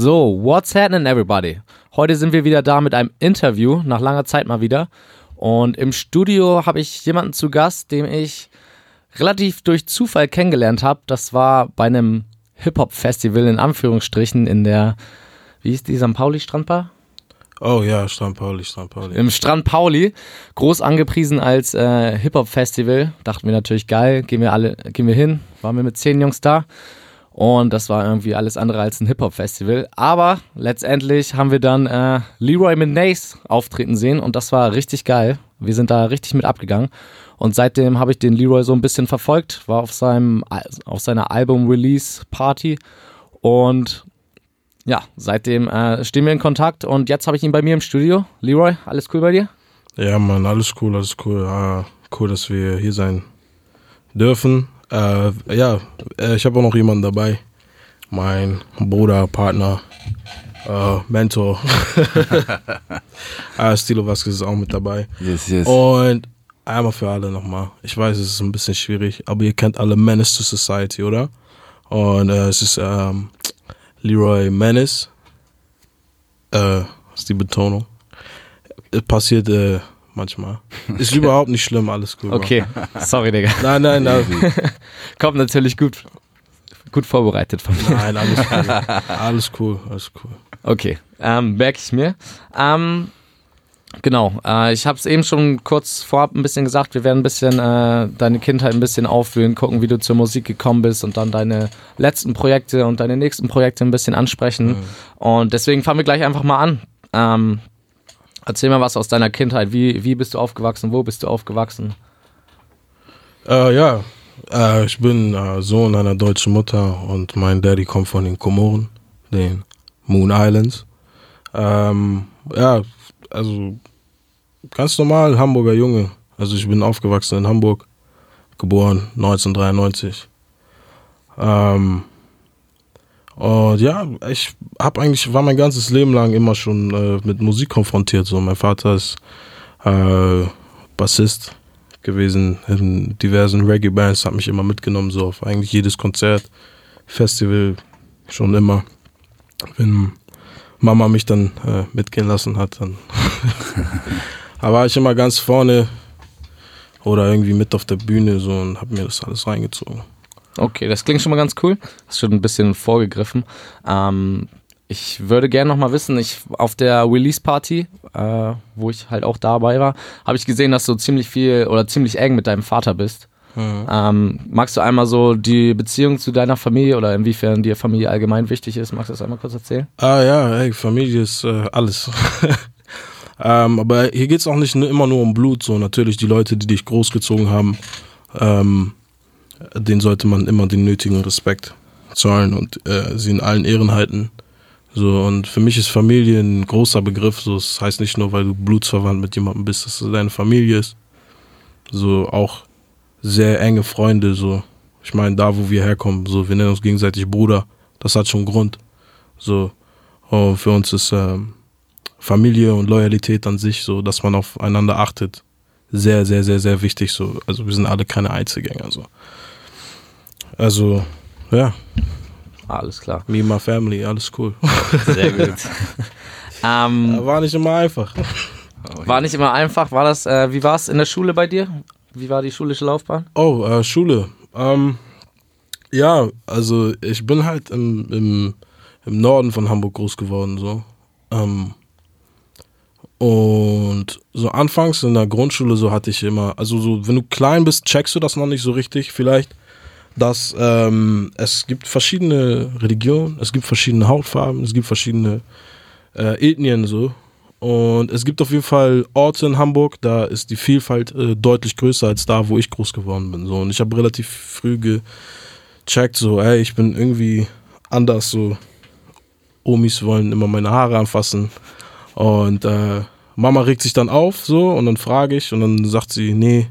So, what's happening, everybody? Heute sind wir wieder da mit einem Interview, nach langer Zeit mal wieder. Und im Studio habe ich jemanden zu Gast, den ich relativ durch Zufall kennengelernt habe. Das war bei einem Hip-Hop-Festival in Anführungsstrichen in der, wie hieß die, St. Pauli-Strandbar? Oh ja, Strand Pauli, Strand Pauli. Im Strand Pauli, groß angepriesen als äh, Hip-Hop-Festival. Dachten wir natürlich geil, gehen wir alle, gehen wir hin. Waren wir mit zehn Jungs da. Und das war irgendwie alles andere als ein Hip-Hop-Festival. Aber letztendlich haben wir dann äh, Leroy Menace auftreten sehen und das war richtig geil. Wir sind da richtig mit abgegangen. Und seitdem habe ich den Leroy so ein bisschen verfolgt, war auf seinem auf seiner Album-Release-Party und ja, seitdem äh, stehen wir in Kontakt und jetzt habe ich ihn bei mir im Studio. Leroy, alles cool bei dir? Ja, Mann, alles cool, alles cool. Ah, cool, dass wir hier sein dürfen. Äh, ja, äh, ich habe auch noch jemanden dabei. Mein Bruder, Partner, äh, Mentor. ah, Stilo Vasquez ist auch mit dabei. Yes, yes. Und einmal für alle nochmal. Ich weiß, es ist ein bisschen schwierig, aber ihr kennt alle Menace to Society, oder? Und äh, es ist ähm, Leroy Menace. Äh, ist die Betonung. Es passiert äh, manchmal. Ist überhaupt nicht schlimm, alles cool. Mann. Okay, sorry, Digga. Nein, nein, nein. Kommt natürlich gut, gut vorbereitet von mir. Nein, alles cool. Alles cool, alles cool. Okay, ähm, merke ich mir. Ähm, genau, äh, ich habe es eben schon kurz vorab ein bisschen gesagt, wir werden ein bisschen äh, deine Kindheit ein bisschen aufwühlen, gucken, wie du zur Musik gekommen bist und dann deine letzten Projekte und deine nächsten Projekte ein bisschen ansprechen. Und deswegen fangen wir gleich einfach mal an. Ähm, erzähl mal was aus deiner Kindheit. Wie, wie bist du aufgewachsen? Wo bist du aufgewachsen? Äh, ja, äh, ich bin äh, Sohn einer deutschen Mutter und mein Daddy kommt von den Komoren, den Moon Islands. Ähm, ja, also ganz normal Hamburger Junge. Also ich bin aufgewachsen in Hamburg, geboren 1993. Ähm, und ja, ich habe eigentlich war mein ganzes Leben lang immer schon äh, mit Musik konfrontiert. So, mein Vater ist äh, Bassist gewesen in diversen Reggae-Bands, hat mich immer mitgenommen, so auf eigentlich jedes Konzert, Festival, schon immer. Wenn Mama mich dann äh, mitgehen lassen hat, dann da war ich immer ganz vorne oder irgendwie mit auf der Bühne so und habe mir das alles reingezogen. Okay, das klingt schon mal ganz cool. Hast schon ein bisschen vorgegriffen. Ähm, ich würde gerne noch mal wissen, ich auf der Release Party, äh, wo ich halt auch dabei war, habe ich gesehen, dass du ziemlich viel oder ziemlich eng mit deinem Vater bist. Ähm, magst du einmal so die Beziehung zu deiner Familie oder inwiefern dir Familie allgemein wichtig ist? Magst du das einmal kurz erzählen? Ah ja, hey, Familie ist äh, alles. ähm, aber hier geht's auch nicht immer nur um Blut. So natürlich die Leute, die dich großgezogen haben, ähm, denen sollte man immer den nötigen Respekt zollen und äh, sie in allen Ehren halten. So und für mich ist Familie ein großer Begriff. So, das heißt nicht nur, weil du blutsverwandt mit jemandem bist, dass es deine Familie ist. So auch sehr enge Freunde. So, ich meine, da wo wir herkommen, so wir nennen uns gegenseitig Bruder. Das hat schon Grund. So, und für uns ist ähm, Familie und Loyalität an sich, so, dass man aufeinander achtet, sehr, sehr, sehr, sehr wichtig. So, also wir sind alle keine Einzelgänger. So. Also, ja, Alles klar. me and my family, alles cool. Sehr gut. ähm, War nicht immer einfach. war nicht immer einfach. War das, äh, wie war es in der Schule bei dir? Wie war die schulische Laufbahn? Oh, äh, Schule. Ähm, ja, also ich bin halt im, im, im Norden von Hamburg groß geworden, so. Ähm, und so anfangs in der Grundschule so hatte ich immer, also so, wenn du klein bist, checkst du das noch nicht so richtig vielleicht, dass ähm, es gibt verschiedene Religionen, es gibt verschiedene Hautfarben, es gibt verschiedene äh, Ethnien so. Und es gibt auf jeden Fall Orte in Hamburg, da ist die Vielfalt äh, deutlich größer als da, wo ich groß geworden bin. So. Und ich habe relativ früh gecheckt, so, ey, ich bin irgendwie anders, so. Omis wollen immer meine Haare anfassen. Und äh, Mama regt sich dann auf, so, und dann frage ich, und dann sagt sie, nee,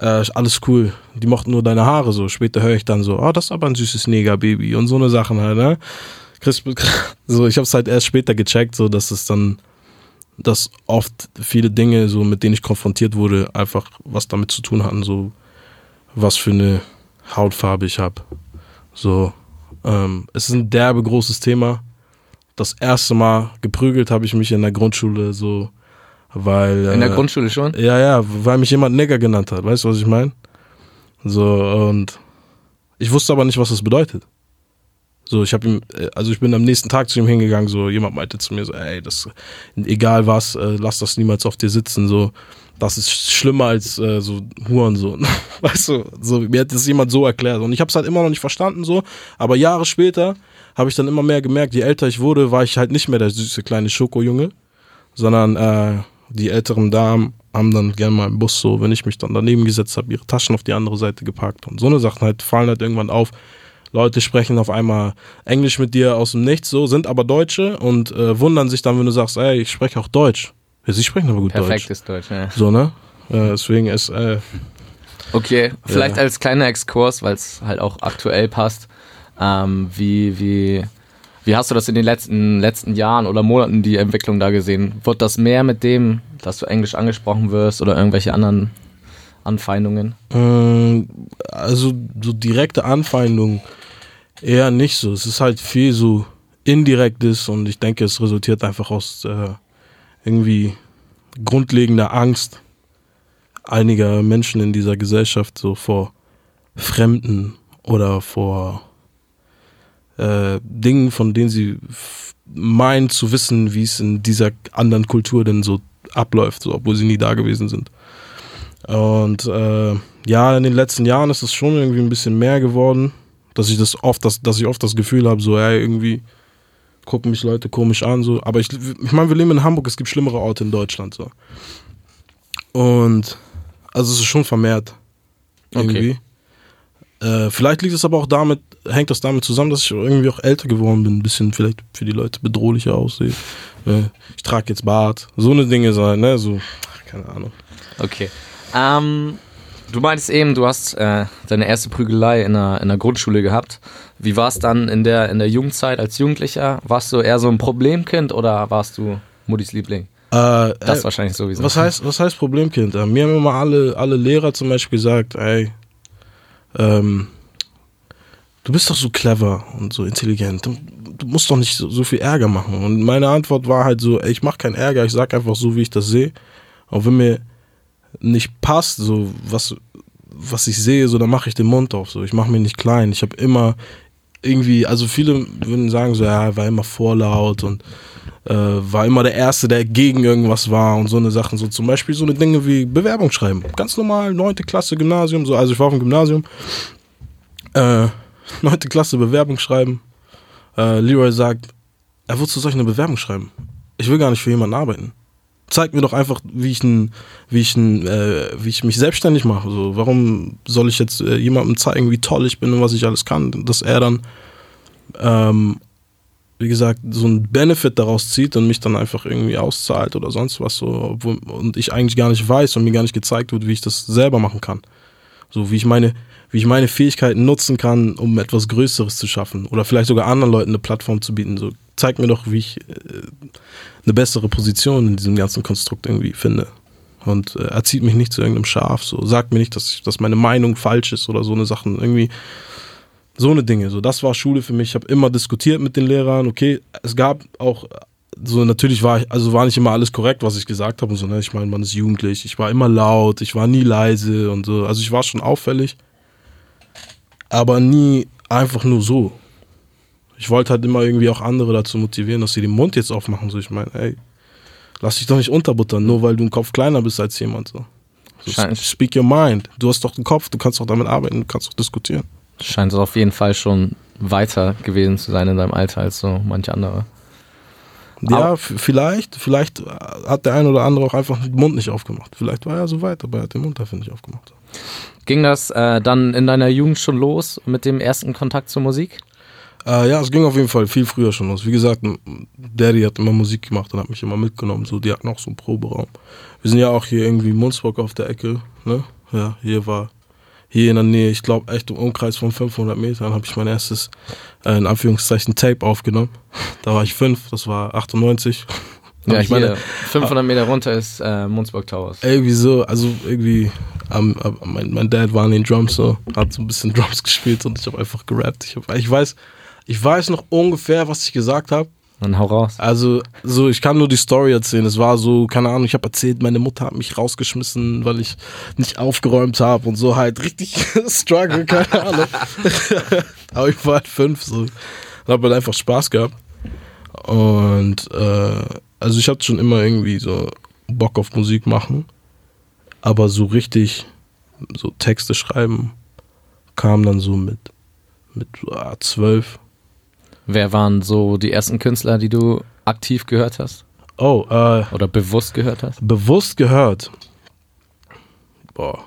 äh, alles cool. Die mochten nur deine Haare so. Später höre ich dann so, oh, das ist aber ein süßes Negerbaby und so eine Sachen halt, ne? Chris, so, ich habe es halt erst später gecheckt, so, dass es dann, dass oft viele Dinge, so mit denen ich konfrontiert wurde, einfach was damit zu tun hatten, so was für eine Hautfarbe ich habe. So, ähm, es ist ein derbe großes Thema. das erste Mal geprügelt habe ich mich in der Grundschule so, weil. In der äh, Grundschule schon? Ja, ja, weil mich jemand Nigger genannt hat. Weißt du, was ich meine? So, und ich wusste aber nicht, was das bedeutet. So, ich habe ihm, äh, also ich bin am nächsten Tag zu ihm hingegangen, so, jemand meinte zu mir so, ey, das, egal was, äh, lass das niemals auf dir sitzen, so, das ist schlimmer als äh, so Hurensohn. Weißt du, so, mir hat das jemand so erklärt. Und ich habe es halt immer noch nicht verstanden, so, aber Jahre später habe ich dann immer mehr gemerkt, je älter ich wurde, war ich halt nicht mehr der süße kleine Schokojunge, sondern äh, die älteren Damen haben dann gerne mal im Bus so, wenn ich mich dann daneben gesetzt habe, ihre Taschen auf die andere Seite gepackt und so eine Sachen halt fallen halt irgendwann auf. Leute sprechen auf einmal Englisch mit dir aus dem Nichts, so sind aber Deutsche und äh, wundern sich dann, wenn du sagst, ey, ich spreche auch Deutsch. Ja, sie sprechen aber gut Perfektes Deutsch, Deutsch. ja. So, ne? Äh, deswegen ist, äh, Okay, vielleicht als kleiner Exkurs, weil es halt auch aktuell passt. Ähm, wie, wie, wie hast du das in den letzten, letzten Jahren oder Monaten, die Entwicklung da gesehen? Wird das mehr mit dem, dass du Englisch angesprochen wirst oder irgendwelche anderen Anfeindungen? Ähm, also so direkte Anfeindung eher nicht so. Es ist halt viel so indirektes und ich denke, es resultiert einfach aus äh, irgendwie grundlegender Angst einiger Menschen in dieser Gesellschaft so vor Fremden oder vor äh, Dingen, von denen sie meinen zu wissen, wie es in dieser anderen Kultur denn so abläuft, so, obwohl sie nie da gewesen sind. Und äh, ja, in den letzten Jahren ist es schon irgendwie ein bisschen mehr geworden, dass ich das oft, dass, dass ich oft das Gefühl habe, so, ey, irgendwie gucken mich Leute komisch an, so. Aber ich, ich meine, wir leben in Hamburg, es gibt schlimmere Orte in Deutschland, so. Und also es ist schon vermehrt. Irgendwie. Äh, vielleicht liegt es aber auch damit, hängt das damit zusammen, dass ich irgendwie auch älter geworden bin, ein bisschen vielleicht für die Leute bedrohlicher aussehe. Äh, ich trage jetzt Bart, so eine Dinge sein, ne, so, keine Ahnung. Okay. Ähm, du meintest eben, du hast äh, deine erste Prügelei in der, in der Grundschule gehabt. Wie war es dann in der, in der Jugendzeit als Jugendlicher? Warst du eher so ein Problemkind oder warst du Muttis Liebling? Äh, Das äh, wahrscheinlich sowieso. Was heißt, was heißt Problemkind? Äh, Mir haben immer alle, alle Lehrer zum Beispiel gesagt, ey, ähm, du bist doch so clever und so intelligent. Du, musst doch nicht so, so viel Ärger machen. Und meine Antwort war halt so, ey, ich mache keinen Ärger, ich sag einfach so, wie ich das sehe. Auch wenn mir nicht passt, so was, was ich sehe, so dann mache ich den Mund auf. So, ich mache mich nicht klein. Ich habe immer irgendwie, also viele würden sagen so, ja, war immer vorlaut und äh, war immer der Erste, der gegen irgendwas war und so eine Sachen. So zum Beispiel so eine Dinge wie Bewerbung schreiben. Ganz normal, neunte Klasse, Gymnasium, so, also ich war auf dem Gymnasium. Äh, neunte Klasse Bewerbung schreiben. Äh, Leroy sagt, er wozu soll ich eine Bewerbung schreiben? Ich will gar nicht für jemanden arbeiten. Zeig mir doch einfach, wie ich, ein, wie ich, ein, äh, wie ich mich selbstständig mache. So, warum soll ich jetzt äh, jemandem zeigen, wie toll ich bin und was ich alles kann, dass er dann ähm, wie gesagt, so einen Benefit daraus zieht und mich dann einfach irgendwie auszahlt oder sonst was so, obwohl, und ich eigentlich gar nicht weiß und mir gar nicht gezeigt wird, wie ich das selber machen kann. So wie ich meine, wie ich meine Fähigkeiten nutzen kann, um etwas Größeres zu schaffen oder vielleicht sogar anderen Leuten eine Plattform zu bieten. So zeig mir doch, wie ich äh, eine bessere Position in diesem ganzen Konstrukt irgendwie finde. Und äh, erzieht mich nicht zu irgendeinem Schaf. So sagt mir nicht, dass, ich, dass meine Meinung falsch ist oder so eine Sachen. Irgendwie so eine Dinge. So, das war Schule für mich. Ich habe immer diskutiert mit den Lehrern. Okay, es gab auch so natürlich war ich, also war nicht immer alles korrekt, was ich gesagt habe so. Ne? Ich meine, man ist jugendlich. Ich war immer laut. Ich war nie leise und so. Also ich war schon auffällig, aber nie einfach nur so. Ich wollte halt immer irgendwie auch andere dazu motivieren, dass sie den Mund jetzt aufmachen. So, ich meine, ey, lass dich doch nicht unterbuttern, nur weil du einen Kopf kleiner bist als jemand. So. so speak your mind. Du hast doch einen Kopf, du kannst doch damit arbeiten, du kannst doch diskutieren. Scheint es auf jeden Fall schon weiter gewesen zu sein in deinem Alter als so manche andere. Ja, vielleicht, vielleicht hat der ein oder andere auch einfach den Mund nicht aufgemacht. Vielleicht war er so weit, aber er hat den Mund dafür nicht aufgemacht. Ging das äh, dann in deiner Jugend schon los mit dem ersten Kontakt zur Musik? Äh, ja, es ging auf jeden Fall viel früher schon los. Wie gesagt, Daddy hat immer Musik gemacht und hat mich immer mitgenommen. So, die hatten auch so einen Proberaum. Wir sind ja auch hier irgendwie in Munzburg auf der Ecke. Ne? Ja, hier war, hier in der Nähe, ich glaube echt im Umkreis von 500 Metern, habe ich mein erstes, äh, in Anführungszeichen, Tape aufgenommen. Da war ich fünf, das war 98. Hab Ja, ich hier meine- 500 Meter runter ist äh, Munzburg Towers. Ey, wieso? Also irgendwie, ähm, äh, mein, mein Dad war an den Drums so, hat so ein bisschen Drums gespielt und ich habe einfach gerappt. Ich, hab, ich weiß, ich weiß noch ungefähr, was ich gesagt habe, Dann hau raus. Also, so, ich kann nur die Story erzählen. Es war so, keine Ahnung, ich habe erzählt, meine Mutter hat mich rausgeschmissen, weil ich nicht aufgeräumt habe und so halt richtig struggle, keine Ahnung. Aber ich war halt fünf, so. Und habe halt einfach Spaß gehabt. Und, äh, also ich hatte schon immer irgendwie so Bock auf Musik machen. Aber so richtig, so Texte schreiben, kam dann so mit, mit ah, zwölf. Wer waren so die ersten Künstler, die du aktiv gehört hast? Oh, äh, Oder bewusst gehört hast? bewusst gehört. Boah.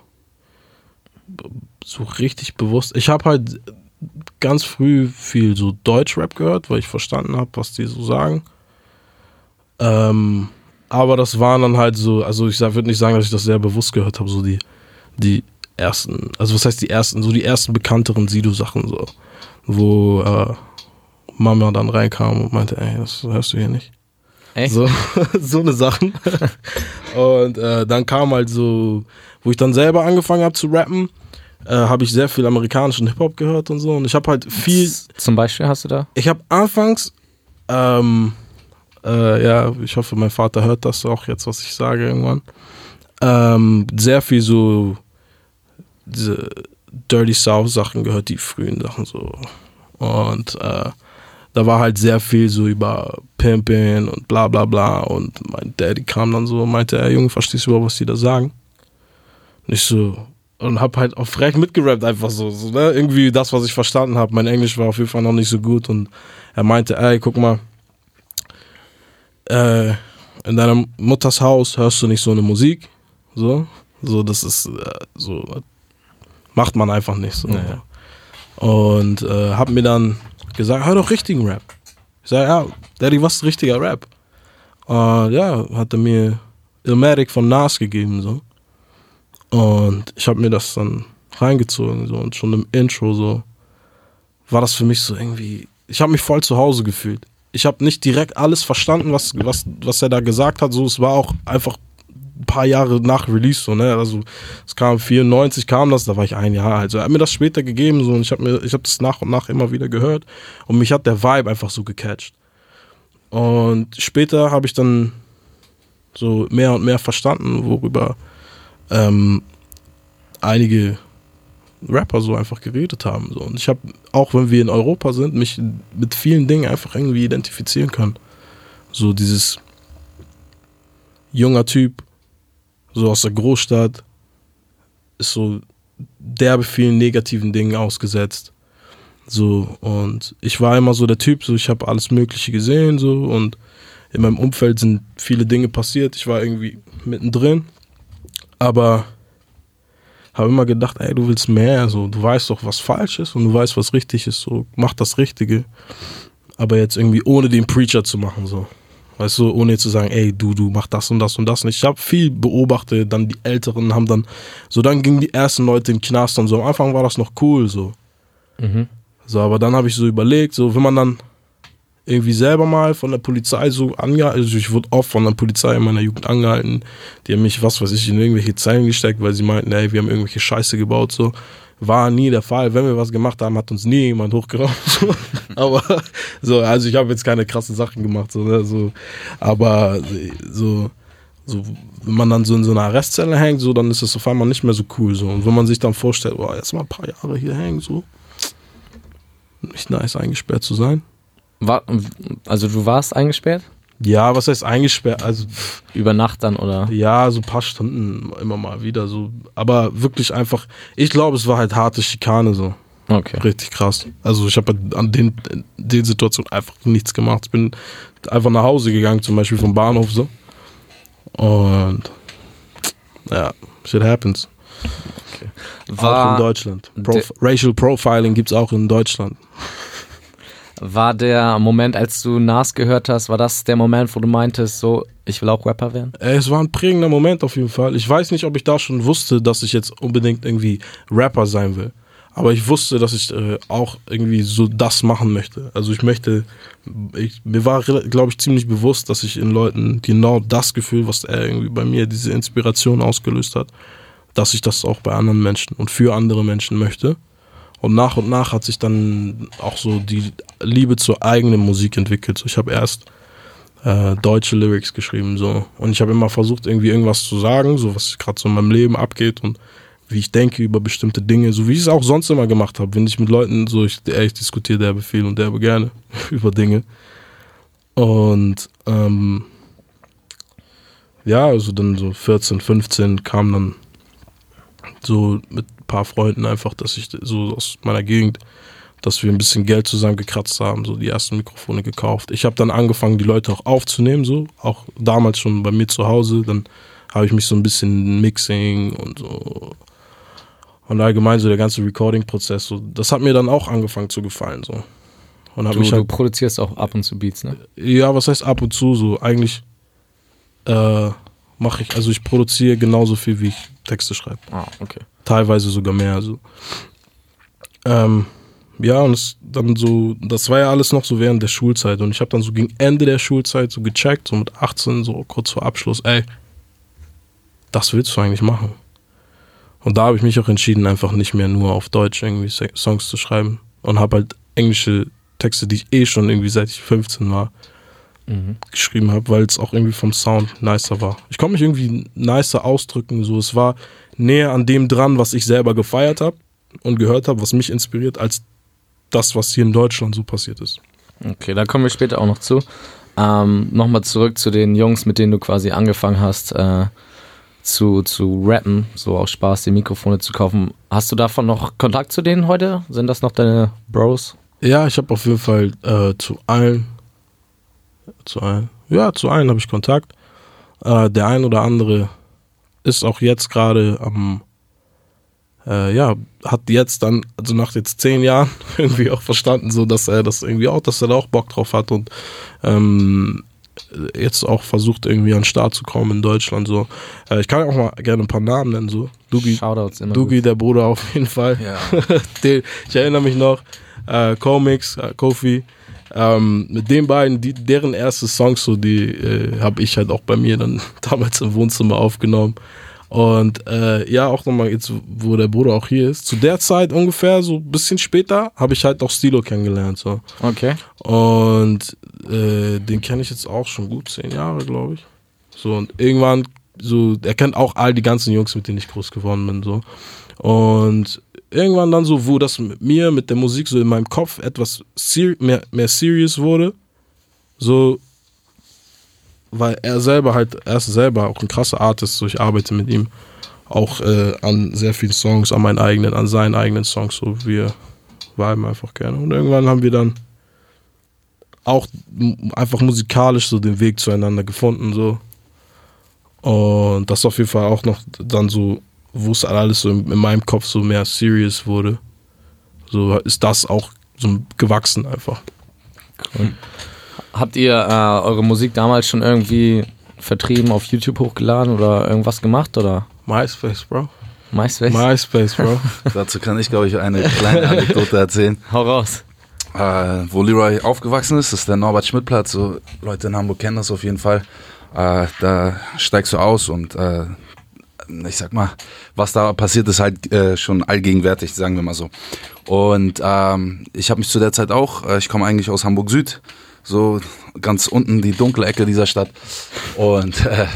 So richtig bewusst. Ich habe halt ganz früh viel so Deutschrap gehört, weil ich verstanden habe, was die so sagen. Ähm, aber das waren dann halt so, also ich würde nicht sagen, dass ich das sehr bewusst gehört habe, so die, die ersten, also was heißt die ersten, so die ersten bekannteren Sido-Sachen so, wo äh, Mama dann reinkam und meinte, ey, das hörst du hier nicht. Echt? So, so eine Sachen. Und äh, dann kam halt so, wo ich dann selber angefangen habe zu rappen, äh, habe ich sehr viel amerikanischen Hip-Hop gehört und so. Und ich habe halt viel, Zum Beispiel hast du da? ich habe anfangs, ähm, äh, ja, ich hoffe, mein Vater hört das auch jetzt, was ich sage irgendwann, ähm, sehr viel so diese Dirty South Sachen gehört, die frühen Sachen so. Und äh, da war halt sehr viel so über Pimpin und bla bla bla. Und mein Daddy kam dann so und meinte, ey Junge, verstehst du überhaupt, was die da sagen? Und ich so, und hab halt auch frech mitgerappt, einfach so, so ne? Irgendwie das, was ich verstanden habe. Mein Englisch war auf jeden Fall noch nicht so gut und er meinte, ey, guck mal, äh, in deiner Mutters Haus hörst du nicht so eine Musik, so, so, das ist äh, so, macht man einfach nicht so. Naja. Und äh, hab mir dann gesagt, hör doch richtigen Rap. Ich sag, ja, Daddy, was ist richtiger Rap? Und ja, hat er mir Illmatic von Nas gegeben, so. Und ich habe mir das dann reingezogen, so. Und schon im Intro, so, war das für mich so irgendwie, ich habe mich voll zu Hause gefühlt. Ich habe nicht direkt alles verstanden, was, was, was er da gesagt hat, so. Es war auch einfach ein paar Jahre nach Release, so, ne? Also, es kam 94, kam das, da war ich ein Jahr alt. Also, er hat mir das später gegeben, so. Und ich habe mir, das nach und nach immer wieder gehört. Und mich hat der Vibe einfach so gecatcht. Und später habe ich dann so mehr und mehr verstanden, worüber ähm, einige Rapper so einfach geredet haben. So. Und ich habe, auch wenn wir in Europa sind, mich mit vielen Dingen einfach irgendwie identifizieren können. So dieses junger Typ, so aus der Großstadt, ist so derbe vielen negativen Dingen ausgesetzt. So, und ich war immer so der Typ, so ich habe alles Mögliche gesehen, so und in meinem Umfeld sind viele Dinge passiert. Ich war irgendwie mittendrin, aber habe immer gedacht, ey, du willst mehr, so du weißt doch, was falsch ist und du weißt, was richtig ist, so mach das Richtige. Aber jetzt irgendwie ohne den Preacher zu machen, so. Weißt du, ohne zu sagen, ey, du, du mach das und das und das nicht. Ich habe viel beobachtet, dann die Älteren haben dann, so dann gingen die ersten Leute in den Knast und so. Am Anfang war das noch cool, so. Mhm. So, aber dann habe ich so überlegt, so, wenn man dann irgendwie selber mal von der Polizei so angehalten, also ich wurde oft von der Polizei in meiner Jugend angehalten, die haben mich, was weiß ich, in irgendwelche Zellen gesteckt, weil sie meinten, ey, wir haben irgendwelche Scheiße gebaut, so. War nie der Fall. Wenn wir was gemacht haben, hat uns nie jemand hochgeraubt. So. aber so, also ich habe jetzt keine krassen Sachen gemacht, so, ne, so, aber so, so, wenn man dann so in so einer Arrestzelle hängt, so, dann ist es auf einmal nicht mehr so cool, so. Und wenn man sich dann vorstellt, boah, jetzt mal ein paar Jahre hier hängen, so, nicht nice eingesperrt zu sein. War, also du warst eingesperrt? Ja, was heißt eingesperrt? Also Über Nacht dann oder? ja, so ein paar Stunden immer mal wieder so, aber wirklich einfach. Ich glaube, es war halt harte Schikane so, Okay. richtig krass. Also ich habe halt an den, den Situationen einfach nichts gemacht. Ich bin einfach nach Hause gegangen, zum Beispiel vom Bahnhof so und ja, shit happens. auch in War, Deutschland. Prof Racial Profiling gibt's auch in Deutschland. War der Moment, als du Nas gehört hast, war das der Moment, wo du meintest, so, ich will auch Rapper werden? Ey, Es war ein prägender Moment auf jeden Fall. Ich weiß nicht, ob ich da schon wusste, dass ich jetzt unbedingt irgendwie Rapper sein will. Aber ich wusste, dass ich äh, auch irgendwie so das machen möchte. Also ich möchte, ich, mir war, glaube ich, ziemlich bewusst, dass ich in Leuten genau das Gefühl, was er irgendwie bei mir, diese Inspiration ausgelöst hat, dass ich das auch bei anderen Menschen und für andere Menschen möchte. Und nach und nach hat sich dann auch so die Liebe zur eigenen Musik entwickelt. So, ich habe erst äh, deutsche Lyrics geschrieben so. Und ich habe immer versucht irgendwie irgendwas zu sagen, so was gerade so in meinem Leben abgeht und wie ich denke über bestimmte Dinge, so wie ich es auch sonst immer gemacht habe, wenn ich mit Leuten so ich, ich diskutiere derbe viel und derbe gerne über Dinge. Und ähm, ja, also dann so 14, 15 kam dann so mit paar Freunden einfach, dass ich so aus meiner Gegend, dass wir ein bisschen Geld zusammengekratzt haben, so die ersten Mikrofone gekauft. Ich habe dann angefangen, die Leute auch aufzunehmen, so auch damals schon bei mir zu Hause. Dann habe ich mich so ein bisschen Mixing und so und allgemein so der ganze Recording-Prozess, so, das hat mir dann auch angefangen zu gefallen, so. Und du, halt, du produzierst auch ab und zu Beats, ne? Ja, was heißt ab und zu so? Eigentlich äh, mache ich, also ich produziere genauso viel, wie ich Texte schreibe. Ah, okay. Teilweise sogar mehr. Also. Ähm, ja, und es dann so, das war ja alles noch so während der Schulzeit. Und ich habe dann so gegen Ende der Schulzeit so gecheckt, so mit 18, so kurz vor Abschluss, ey, das willst du eigentlich machen. Und da habe ich mich auch entschieden, einfach nicht mehr nur auf Deutsch irgendwie Songs zu schreiben. Und habe halt englische Texte, die ich eh schon irgendwie seit ich 15 war, mhm. geschrieben habe, weil es auch irgendwie vom Sound nicer war. Ich konnte mich irgendwie nicer ausdrücken. So, es war näher an dem dran, was ich selber gefeiert habe und gehört habe, was mich inspiriert, als das, was hier in Deutschland so passiert ist. Okay, da kommen wir später auch noch zu. Ähm, Nochmal zurück zu den Jungs, mit denen du quasi angefangen hast äh, zu, zu rappen, so aus Spaß die Mikrofone zu kaufen. Hast du davon noch Kontakt zu denen heute? Sind das noch deine Bros? Ja, ich habe auf jeden Fall äh, zu allen zu allen. Ja, zu allen habe ich Kontakt. Äh, der ein oder andere ist auch jetzt gerade am, äh, ja, hat jetzt dann, also nach jetzt zehn Jahren irgendwie auch verstanden, so dass er das irgendwie auch, dass er da auch Bock drauf hat und ähm, jetzt auch versucht irgendwie an den Start zu kommen in Deutschland so. Äh, ich kann auch mal gerne ein paar Namen nennen so. Dugi, Shoutouts immer Dugi der Bruder auf jeden Fall. Ja. Den, ich erinnere mich noch. Äh, Comics, äh, Kofi, ähm, mit den beiden, die, deren erste Songs, so die äh, habe ich halt auch bei mir dann damals im Wohnzimmer aufgenommen. Und äh, ja, auch nochmal jetzt, wo der Bruder auch hier ist. Zu der Zeit ungefähr, so ein bisschen später, habe ich halt auch Stilo kennengelernt. So. Okay. Und äh, den kenne ich jetzt auch schon gut zehn Jahre, glaube ich. So, und irgendwann, so, er kennt auch all die ganzen Jungs, mit denen ich groß geworden bin. So. Und irgendwann dann so, wo das mit mir, mit der Musik so in meinem Kopf etwas mehr, mehr serious wurde, so, weil er selber halt, er ist selber auch ein krasser Artist, so ich arbeite mit ihm auch äh, an sehr vielen Songs, an meinen eigenen, an seinen eigenen Songs, so wir viben einfach gerne. Und irgendwann haben wir dann auch einfach musikalisch so den Weg zueinander gefunden, so. Und das auf jeden Fall auch noch dann so wo es alles so in, meinem Kopf so mehr serious wurde, so ist das auch so gewachsen einfach. Cool. Habt ihr äh, eure Musik damals schon irgendwie vertrieben, auf YouTube hochgeladen oder irgendwas gemacht oder? MySpace, Bro. MySpace? MySpace, Bro. Dazu kann ich, glaube ich, eine kleine Anekdote erzählen. Hau raus. Äh, wo Leroy aufgewachsen ist, ist der Norbert-Schmidt-Platz. So, Leute in Hamburg kennen das auf jeden Fall. Äh, da steigst du aus und äh, ich sag mal, was da passiert ist halt äh, schon allgegenwärtig, sagen wir mal so. Und ähm, ich habe mich zu der Zeit auch, äh, ich komme eigentlich aus Hamburg Süd, so ganz unten die dunkle Ecke dieser Stadt und äh,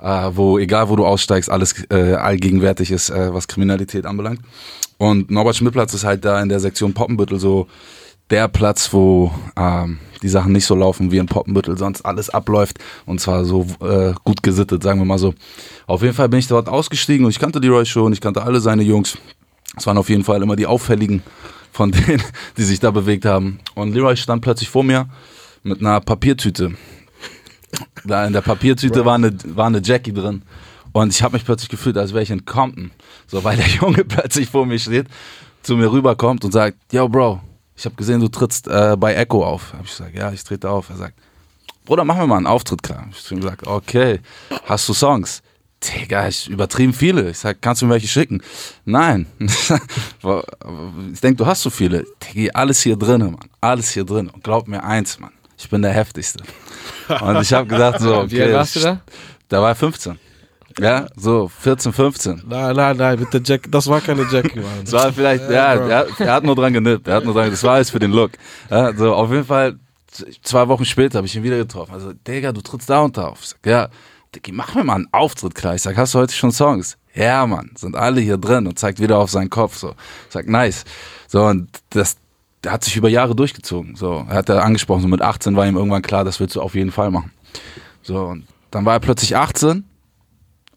äh, wo egal wo du aussteigst, alles äh, allgegenwärtig ist, äh, was Kriminalität anbelangt. Und Norbert Schmidtplatz ist halt da in der Sektion Poppenbüttel so der Platz, wo ähm, die Sachen nicht so laufen wie in Poppenbüttel, sonst alles abläuft und zwar so äh, gut gesittet, sagen wir mal so. Auf jeden Fall bin ich dort ausgestiegen und ich kannte Leroy schon, ich kannte alle seine Jungs. Es waren auf jeden Fall immer die auffälligen von denen, die sich da bewegt haben. Und Leroy stand plötzlich vor mir mit einer Papiertüte. Da in der Papiertüte war eine, war eine Jackie drin. Und ich habe mich plötzlich gefühlt, als wäre ich in Compton. So, weil der Junge plötzlich vor mir steht, zu mir rüberkommt und sagt, yo Bro, ich habe gesehen, du trittst äh, bei Echo auf. Habe ich gesagt, ja, ich trete auf. Er sagt, Bruder, mach mir mal einen Auftritt klar. Ich habe gesagt, okay, hast du Songs? Digga, ich übertrieben viele. Ich sag, kannst du mir welche schicken? Nein. ich denke, du hast so viele. Digga, alles hier drin, Mann. Alles hier drin. Und glaub mir eins, Mann. Ich bin der Heftigste. Und ich habe gedacht, so, okay. Wie alt warst du da? Da war er 15. Ja, so 14, 15. Nein, nein, nein, mit der Jack, das war keine Jackie, Mann. Das war vielleicht, ja, er, er hat nur dran genippt, er hat nur dran, das war alles für den Look. Ja, so, auf jeden Fall, zwei Wochen später habe ich ihn wieder getroffen. Also, Digga, du trittst da und da auf. Ich sag, ja, Digga, mach mir mal einen Auftritt klar. Ich sag, hast du heute schon Songs? Ja, Mann, sind alle hier drin und zeigt wieder auf seinen Kopf, so. Ich sag, nice. So, und das, der hat sich über Jahre durchgezogen. So, er hat da angesprochen, so mit 18 war ihm irgendwann klar, das willst du auf jeden Fall machen. So, und dann war er plötzlich 18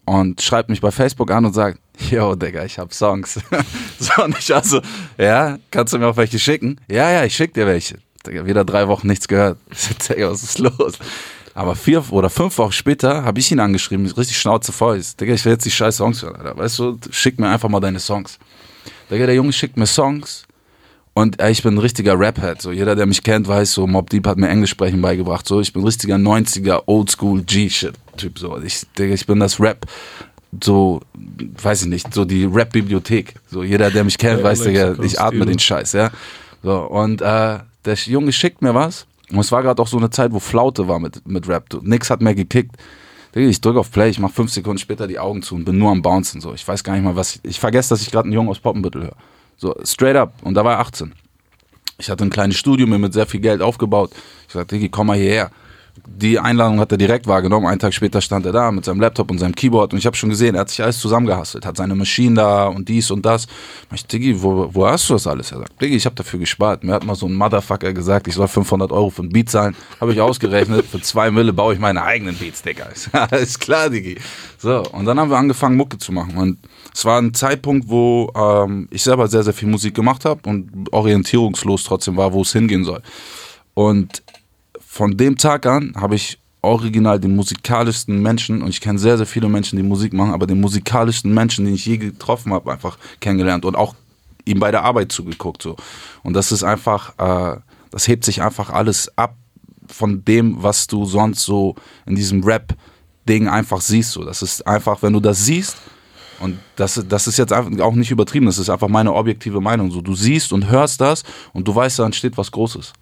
und schreibt mich bei Facebook an und sagt, yo, Digga, ich hab Songs. so, und ich also, ja, kannst du mir auch welche schicken? Ja, ja, ich schick dir welche. Digga, wieder drei Wochen nichts gehört. Digga, was ist los? Aber vier oder fünf Wochen später habe ich ihn angeschrieben, richtig Schnauze voll. Ich, Digga, ich will jetzt die scheiß Songs hören, Alter. Weißt du, schick mir einfach mal deine Songs. Digga, der Junge schickt mir Songs und ey, ich bin ein richtiger Rap-Head. So, jeder, der mich kennt, weiß, so Mob Deep hat mir Englisch sprechen beigebracht. So, ich bin ein richtiger 90er Oldschool G-Shit-Typ. So, ich, Digga, ich bin das Rap, so, weiß ich nicht, so die Rap-Bibliothek. So, jeder, der mich kennt, Ja, weiß, Digga, ich atme den Scheiß, ja. So, und äh, der Junge schickt mir was. Und es war gerade auch so eine Zeit, wo Flaute war mit, mit Rap. Du- Nix hat mehr gekickt. Ich drücke auf Play, ich mache fünf Sekunden später die Augen zu und bin nur am Bouncen. So. Ich weiß gar nicht mal, was ich. Ich vergesse, dass ich gerade einen Jungen aus Poppenbüttel höre. So, straight up. Und da war er 18. Ich hatte ein kleines Studio mir mit sehr viel Geld aufgebaut. Ich sagte, Diggi, komm mal hierher. Die Einladung hat er direkt wahrgenommen. Einen Tag später stand er da mit seinem Laptop und seinem Keyboard und ich habe schon gesehen, er hat sich alles zusammengehastelt, hat seine Maschine da und dies und das. Ich Diggi, wo, wo hast du das alles? Er sagt, Diggi, ich habe dafür gespart. Mir hat mal so ein Motherfucker gesagt, ich soll 500 Euro für ein Beat zahlen. Habe ich ausgerechnet, für zwei Mille baue ich meine eigenen Beats, Digga. Alles klar, Diggi. So, und dann haben wir angefangen, Mucke zu machen. Und es war ein Zeitpunkt, wo ähm, ich selber sehr, sehr viel Musik gemacht habe und orientierungslos trotzdem war, wo es hingehen soll. Und von dem Tag an habe ich original den musikalischsten Menschen, und ich kenne sehr, sehr viele Menschen, die Musik machen, aber den musikalischsten Menschen, den ich je getroffen habe, einfach kennengelernt und auch ihm bei der Arbeit zugeguckt. So. Und das ist einfach, äh, das hebt sich einfach alles ab von dem, was du sonst so in diesem Rap-Ding einfach siehst. So. Das ist einfach, wenn du das siehst, und das, das ist jetzt auch nicht übertrieben, das ist einfach meine objektive Meinung. So, du siehst und hörst das und du weißt, da entsteht was Großes.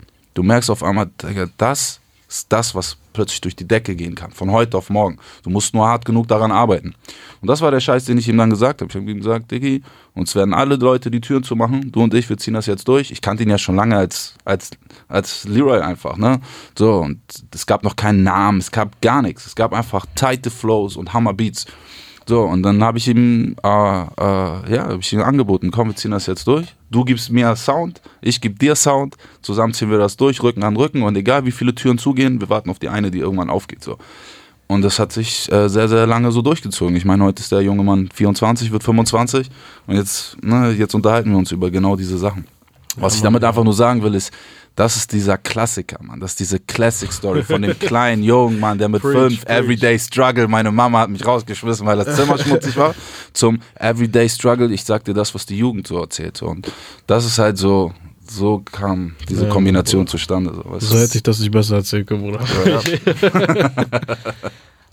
Du merkst auf einmal, das ist das, was plötzlich durch die Decke gehen kann, von heute auf morgen. Du musst nur hart genug daran arbeiten. Und das war der Scheiß, den ich ihm dann gesagt habe. Ich habe ihm gesagt, Diggi, uns werden alle Leute die Türen zu machen, du und ich, wir ziehen das jetzt durch. Ich kannte ihn ja schon lange als, als, als Leroy einfach, ne? So, und es gab noch keinen Namen, es gab gar nichts. Es gab einfach tighte Flows und Hammer Beats. So, und dann habe ich ihm, äh, äh, ja, habe ich ihm angeboten, komm, wir ziehen das jetzt durch. Du gibst mir Sound, ich gebe dir Sound, zusammen ziehen wir das durch, Rücken an Rücken und egal wie viele Türen zugehen, wir warten auf die eine, die irgendwann aufgeht. So. Und das hat sich äh, sehr, sehr lange so durchgezogen. Ich meine, heute ist der junge Mann 24, wird 25 und jetzt, ne, jetzt unterhalten wir uns über genau diese Sachen. Was ich damit einfach nur sagen will, ist, das ist dieser Klassiker, Mann. Das ist diese Classic Story von dem kleinen Jungen, Mann, der mit Preach, fünf preach. Everyday Struggle, meine Mama hat mich rausgeschmissen, weil das Zimmer schmutzig war, zum Everyday Struggle, ich sag dir das, was die Jugend so erzählt. Und das ist halt so, so kam diese Ja, Kombination zustande. So, So hätte ich das nicht besser erzählen können, Bruder.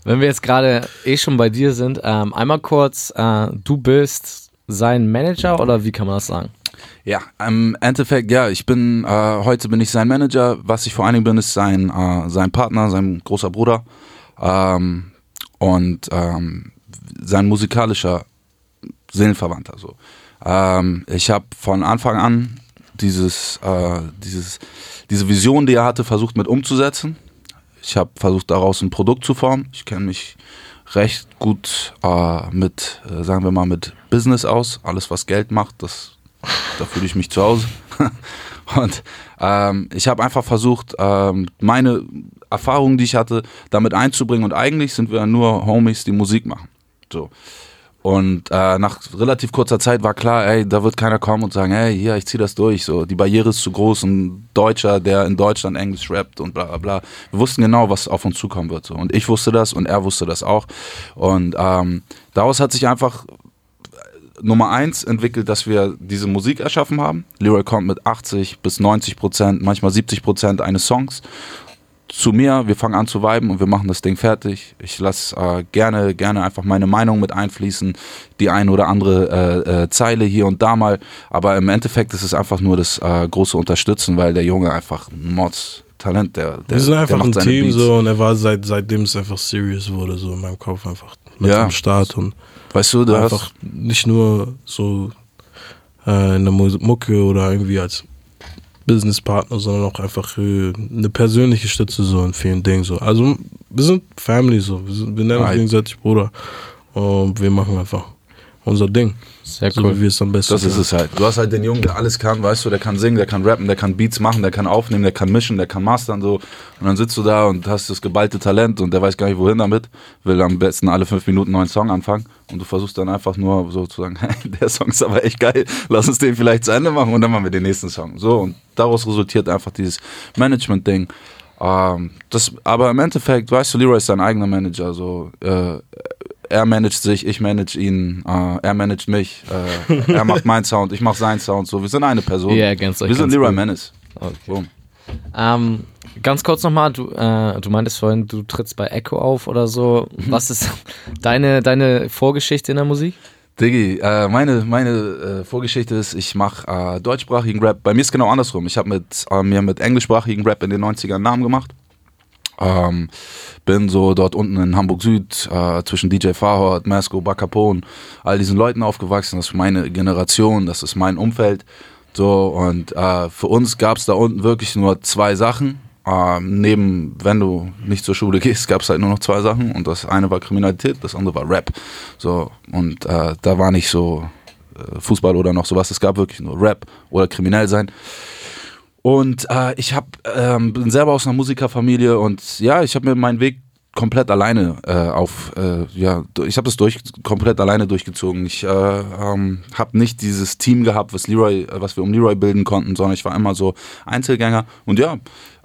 Wenn wir jetzt gerade eh schon bei dir sind, ähm, einmal kurz, äh, du bist sein Manager oder wie kann man das sagen? Ja, im Endeffekt, ja, ich bin, äh, heute bin ich sein Manager. Was ich vor allen Dingen bin, ist sein, äh, sein Partner, sein großer Bruder ähm, und ähm, sein musikalischer Seelenverwandter. So. Ähm, ich habe von Anfang an dieses, äh, dieses, diese Vision, die er hatte, versucht mit umzusetzen. Ich habe versucht, daraus ein Produkt zu formen. Ich kenne mich recht gut äh, mit, äh, sagen wir mal, mit Business aus. Alles, was Geld macht, das, da fühle ich mich zu Hause. Und ähm, ich habe einfach versucht, ähm, meine Erfahrungen, die ich hatte, damit einzubringen. Und eigentlich sind wir nur Homies, die Musik machen. So. Und äh, nach relativ kurzer Zeit war klar, ey, da wird keiner kommen und sagen, hey, hier, ich zieh das durch. So, die Barriere ist zu groß. Ein Deutscher, der in Deutschland Englisch rappt und bla bla bla. Wir wussten genau, was auf uns zukommen wird. So. Und ich wusste das und er wusste das auch. Und ähm, daraus hat sich einfach Nummer eins entwickelt, dass wir diese Musik erschaffen haben. Leroy kommt mit 80 bis 90 Prozent, manchmal 70 Prozent eines Songs zu mir, wir fangen an zu viben und wir machen das Ding fertig. Ich lasse äh, gerne, gerne einfach meine Meinung mit einfließen, die ein oder andere äh, äh, Zeile hier und da mal. Aber im Endeffekt ist es einfach nur das äh, große Unterstützen, weil der Junge einfach ein Mods Talent, der, der Wir sind einfach ein Team Beats. so und er war seit, seitdem es einfach serious wurde, so in meinem Kopf einfach. mit Ja. am Start und Weißt du, du einfach hast, nicht nur so äh, Mu- Mucke oder irgendwie als Businesspartner, sondern auch einfach äh, eine persönliche Stütze so in vielen Dingen so. Also wir sind Family so, wir, sind, wir nennen uns gegenseitig Bruder. Und wir machen einfach unser Ding, Sehr so cool. wie wir es am besten das ist es halt. Du hast halt den Jungen, der alles kann, weißt du, der kann singen, der kann rappen, der kann Beats machen, der kann aufnehmen, der kann mischen, der kann mastern so. Und dann sitzt du da und hast das geballte Talent und der weiß gar nicht, wohin damit. Will am besten alle fünf Minuten einen neuen Song anfangen und du versuchst dann einfach nur so zu sagen, hey, der Song ist aber echt geil, lass uns den vielleicht zu Ende machen und dann machen wir den nächsten Song. So und daraus resultiert einfach dieses Management-Ding. Ähm, das, aber im Endeffekt, weißt du, Leroy ist sein eigener Manager. So, äh, er managt sich, ich manage ihn, äh, er managt mich, äh, er macht meinen Sound, ich mache seinen Sound. So, wir sind eine Person. Ergänzt euch wir sind ganz Leroy. Menace. Okay. Boom. Ähm, ganz kurz nochmal, du, äh, du meintest vorhin, du trittst bei Echo auf oder so. Mhm. Was ist deine, deine Vorgeschichte in der Musik? Diggi, äh, meine, meine äh, Vorgeschichte ist, ich mache äh, deutschsprachigen Rap. Bei mir ist genau andersrum. Ich habe mit, äh, mir mit englischsprachigen Rap in den 90ern einen Namen gemacht. Ähm, bin so dort unten in Hamburg Süd äh, zwischen DJ Farhad, Masco, Bacapone, all diesen Leuten aufgewachsen. Das ist meine Generation, das ist mein Umfeld. So und äh, für uns gab es da unten wirklich nur zwei Sachen. Ähm, neben, wenn du nicht zur Schule gehst, gab es halt nur noch zwei Sachen und das eine war Kriminalität, das andere war Rap. So und äh, da war nicht so äh, Fußball oder noch sowas. Es gab wirklich nur Rap oder kriminell sein. Und äh, ich hab, ähm, bin selber aus einer Musikerfamilie und ja, ich habe mir meinen Weg komplett alleine äh, auf, äh, ja, ich habe das durch, komplett alleine durchgezogen. Ich äh, ähm, habe nicht dieses Team gehabt, was Leroy, äh, was wir um Leroy bilden konnten, sondern ich war immer so Einzelgänger. Und ja,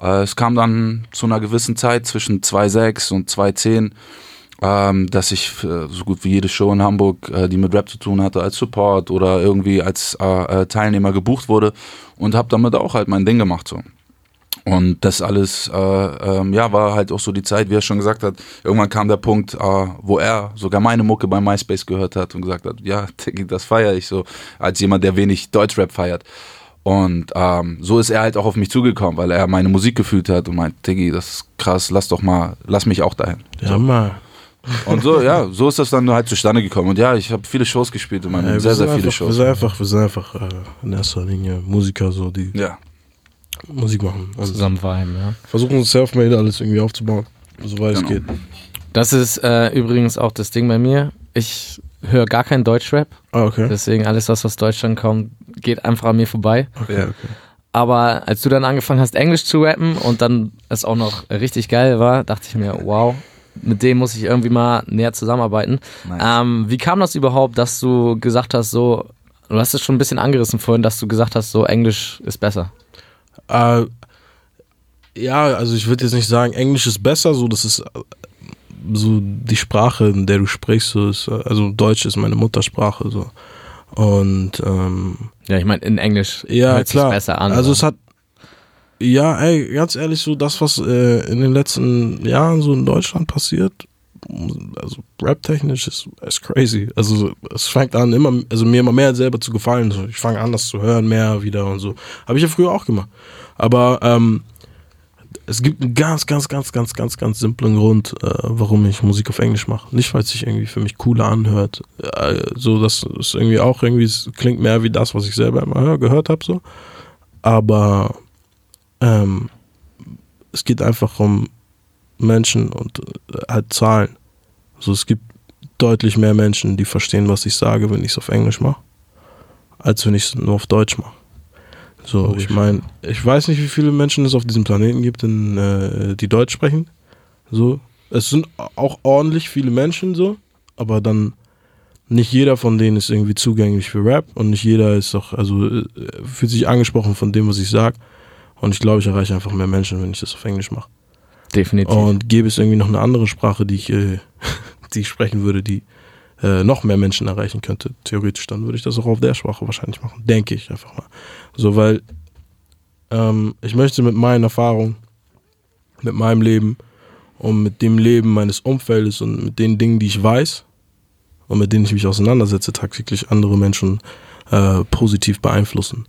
äh, es kam dann zu einer gewissen Zeit zwischen 2,6 und 2,10 ähm, dass ich äh, so gut wie jede Show in Hamburg, äh, die mit Rap zu tun hatte, als Support oder irgendwie als äh, äh, Teilnehmer gebucht wurde und habe damit auch halt mein Ding gemacht so. Und das alles, äh, ähm, ja, war halt auch so die Zeit, wie er schon gesagt hat. Irgendwann kam der Punkt, äh, wo er sogar meine Mucke bei MySpace gehört hat und gesagt hat, ja, das feiere ich so, als jemand, der wenig Deutschrap feiert. Und ähm, so ist er halt auch auf mich zugekommen, weil er meine Musik gefühlt hat und meint, Diggi, das ist krass, lass doch mal, lass mich auch dahin. Ja, mal. Und so, ja, so ist das dann halt zustande gekommen. Und ja, ich habe viele Shows gespielt in meinem wir sehr, sehr viele einfach, Wir Shows. sind einfach, wir sind einfach äh, in erster Linie Musiker, so, die Ja, Musik machen. Und Zusammen viben, ja. versuchen uns self-made alles irgendwie aufzubauen, soweit es Genau. geht. Das ist äh, übrigens auch das Ding bei mir. Ich höre gar kein Deutschrap, Ah, okay. deswegen alles, was aus Deutschland kommt, geht einfach an mir vorbei. okay, Ja. okay. Aber als du dann angefangen hast, Englisch zu rappen und dann es auch noch richtig geil war, dachte ich mir, wow, mit dem muss ich irgendwie mal näher zusammenarbeiten. Nice. Ähm, wie kam das überhaupt, dass du gesagt hast, so, du hast es schon ein bisschen angerissen vorhin, dass du gesagt hast, so Englisch ist besser. Äh, ja, also ich würde jetzt nicht sagen, Englisch ist besser, so das ist äh, so die Sprache, in der du sprichst, so ist, äh, also Deutsch ist meine Muttersprache so. Und ähm, Ja, ich meine, in Englisch ja, hört klar. sich besser an. also oder? es hat ja, ey, ganz ehrlich, so das, was äh, in den letzten Jahren so in Deutschland passiert, also rap-technisch ist, ist crazy. Also es fängt an, immer, also mir immer mehr selber zu gefallen. So, ich fange an, das zu hören, mehr wieder und so. Habe ich ja früher auch gemacht. Aber ähm, es gibt einen ganz, ganz, ganz, ganz, ganz, ganz simplen Grund, äh, warum ich Musik auf Englisch mache. Nicht, weil es sich irgendwie für mich cooler anhört. Äh, so, das ist irgendwie auch irgendwie, es klingt mehr wie das, was ich selber immer hör, gehört habe, so. Aber ähm, es geht einfach um Menschen und äh, halt Zahlen. Also es gibt deutlich mehr Menschen, die verstehen, was ich sage, wenn ich es auf Englisch mache, als wenn ich es nur auf Deutsch mache. So, Logisch. ich meine, ich weiß nicht, wie viele Menschen es auf diesem Planeten gibt, in, äh, die Deutsch sprechen. So, es sind auch ordentlich viele Menschen so, aber dann nicht jeder von denen ist irgendwie zugänglich für Rap und nicht jeder ist doch, also äh, fühlt sich angesprochen von dem, was ich sage. Und ich glaube, ich erreiche einfach mehr Menschen, wenn ich das auf Englisch mache. Definitiv. Und gäbe es irgendwie noch eine andere Sprache, die ich, äh, die ich sprechen würde, die äh, noch mehr Menschen erreichen könnte, theoretisch, dann würde ich das auch auf der Sprache wahrscheinlich machen. Denke ich einfach mal. So, weil ähm, ich möchte mit meinen Erfahrungen, mit meinem Leben und mit dem Leben meines Umfeldes und mit den Dingen, die ich weiß und mit denen ich mich auseinandersetze, tagtäglich andere Menschen äh, positiv beeinflussen.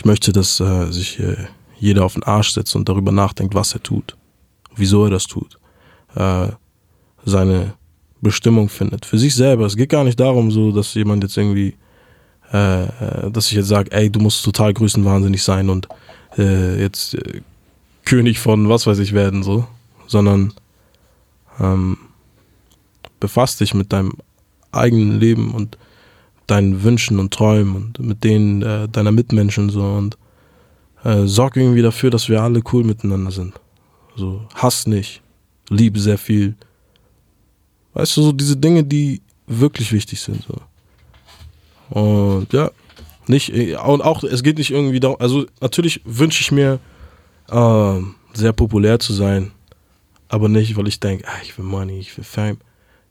Ich möchte, dass äh, sich äh, jeder auf den Arsch setzt und darüber nachdenkt, was er tut, wieso er das tut, äh, seine Bestimmung findet. Für sich selber. Es geht gar nicht darum, so, dass jemand jetzt irgendwie, äh, äh dass ich jetzt sage, ey, du musst total größenwahnsinnig sein und äh, jetzt König von was weiß ich werden, so. Sondern ähm, befasst dich mit deinem eigenen Leben und deinen Wünschen und Träumen und mit denen äh, deiner Mitmenschen so und äh, sorg irgendwie dafür, dass wir alle cool miteinander sind. So, Hass nicht, Liebe sehr viel. Weißt du, so diese Dinge, die wirklich wichtig sind. So. Und ja, nicht, äh, und auch, es geht nicht irgendwie darum, also natürlich wünsche ich mir, äh, sehr populär zu sein, aber nicht, weil ich denke, ah, ich will Money, ich will Fame.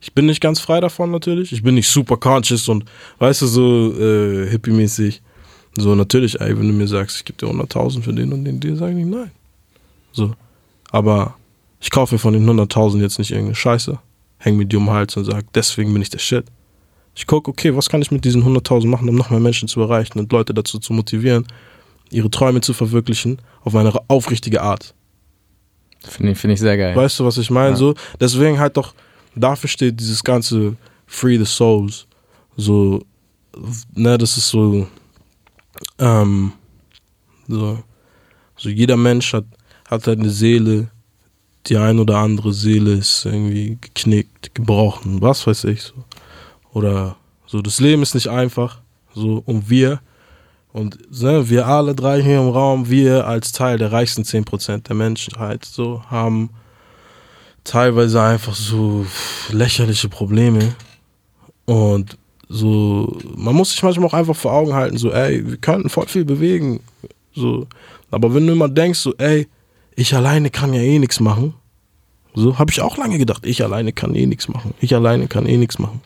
Ich bin nicht ganz frei davon natürlich. Ich bin nicht super conscious und weißt du, so äh, hippie-mäßig. So, natürlich, ey, wenn du mir sagst, ich gebe dir 100.000 für den und den, dir sage ich nein. So. Aber ich kaufe mir von den 100.000 jetzt nicht irgendeine Scheiße, häng mir die um den Hals und sag, deswegen bin ich der Shit. Ich gucke, okay, was kann ich mit diesen 100.000 machen, um noch mehr Menschen zu erreichen und Leute dazu zu motivieren, ihre Träume zu verwirklichen, auf eine aufrichtige Art. Finde ich, find ich sehr geil. Weißt du, was ich meine? Ja. So, deswegen halt doch, dafür steht dieses ganze Free the Souls. So, ne, das ist so, ähm, so, so jeder Mensch hat, hat halt eine Seele, die ein oder andere Seele ist irgendwie geknickt, gebrochen, was weiß ich so. Oder so, das Leben ist nicht einfach, so, und wir, und ne, wir alle drei hier im Raum, wir als Teil der reichsten 10% der Menschheit, so, haben teilweise einfach so lächerliche Probleme. Und so, man muss sich manchmal auch einfach vor Augen halten, so, ey, wir könnten voll viel bewegen. So. Aber wenn du immer denkst, so, ey, ich alleine kann ja eh nichts machen. So habe ich auch lange gedacht, ich alleine kann eh nichts machen. Ich alleine kann eh nichts machen.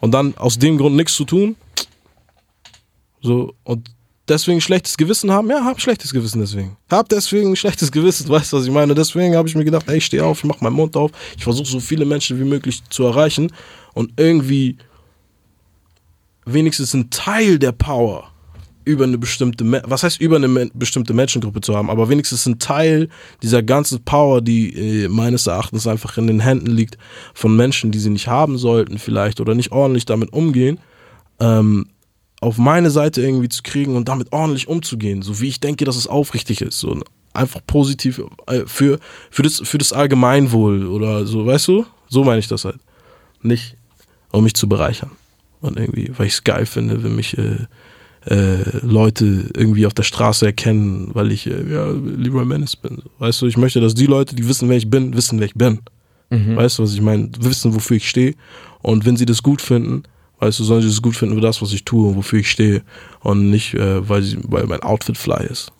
Und dann aus dem Grund nichts zu tun. So, und deswegen schlechtes Gewissen haben? Ja, hab schlechtes Gewissen deswegen. Hab deswegen schlechtes Gewissen, weißt du, was ich meine? Deswegen habe ich mir gedacht, ey, ich stehe auf, ich mach meinen Mund auf, ich versuche so viele Menschen wie möglich zu erreichen und irgendwie wenigstens einen Teil der Power über eine bestimmte, was heißt über eine bestimmte Menschengruppe zu haben, aber wenigstens ein Teil dieser ganzen Power, die äh, meines Erachtens einfach in den Händen liegt von Menschen, die sie nicht haben sollten vielleicht oder nicht ordentlich damit umgehen, ähm, auf meine Seite irgendwie zu kriegen und damit ordentlich umzugehen, so wie ich denke, dass es aufrichtig ist, so einfach positiv äh, für, für, das, für das Allgemeinwohl oder so, weißt du? So meine ich das halt. Nicht, um mich zu bereichern. Und irgendwie, weil ich es geil finde, wenn mich äh, äh, Leute irgendwie auf der Straße erkennen, weil ich äh, ja, Leroy Menace bin. Weißt du, ich möchte, dass die Leute, die wissen, wer ich bin, wissen, wer ich bin. Mhm. Weißt du, was ich meine? Wissen, wofür ich stehe. Und wenn sie das gut finden, Weißt du, sollen sie es gut finden für das, was ich tue und wofür ich stehe. Und nicht, äh, weil, sie, weil mein Outfit fly ist.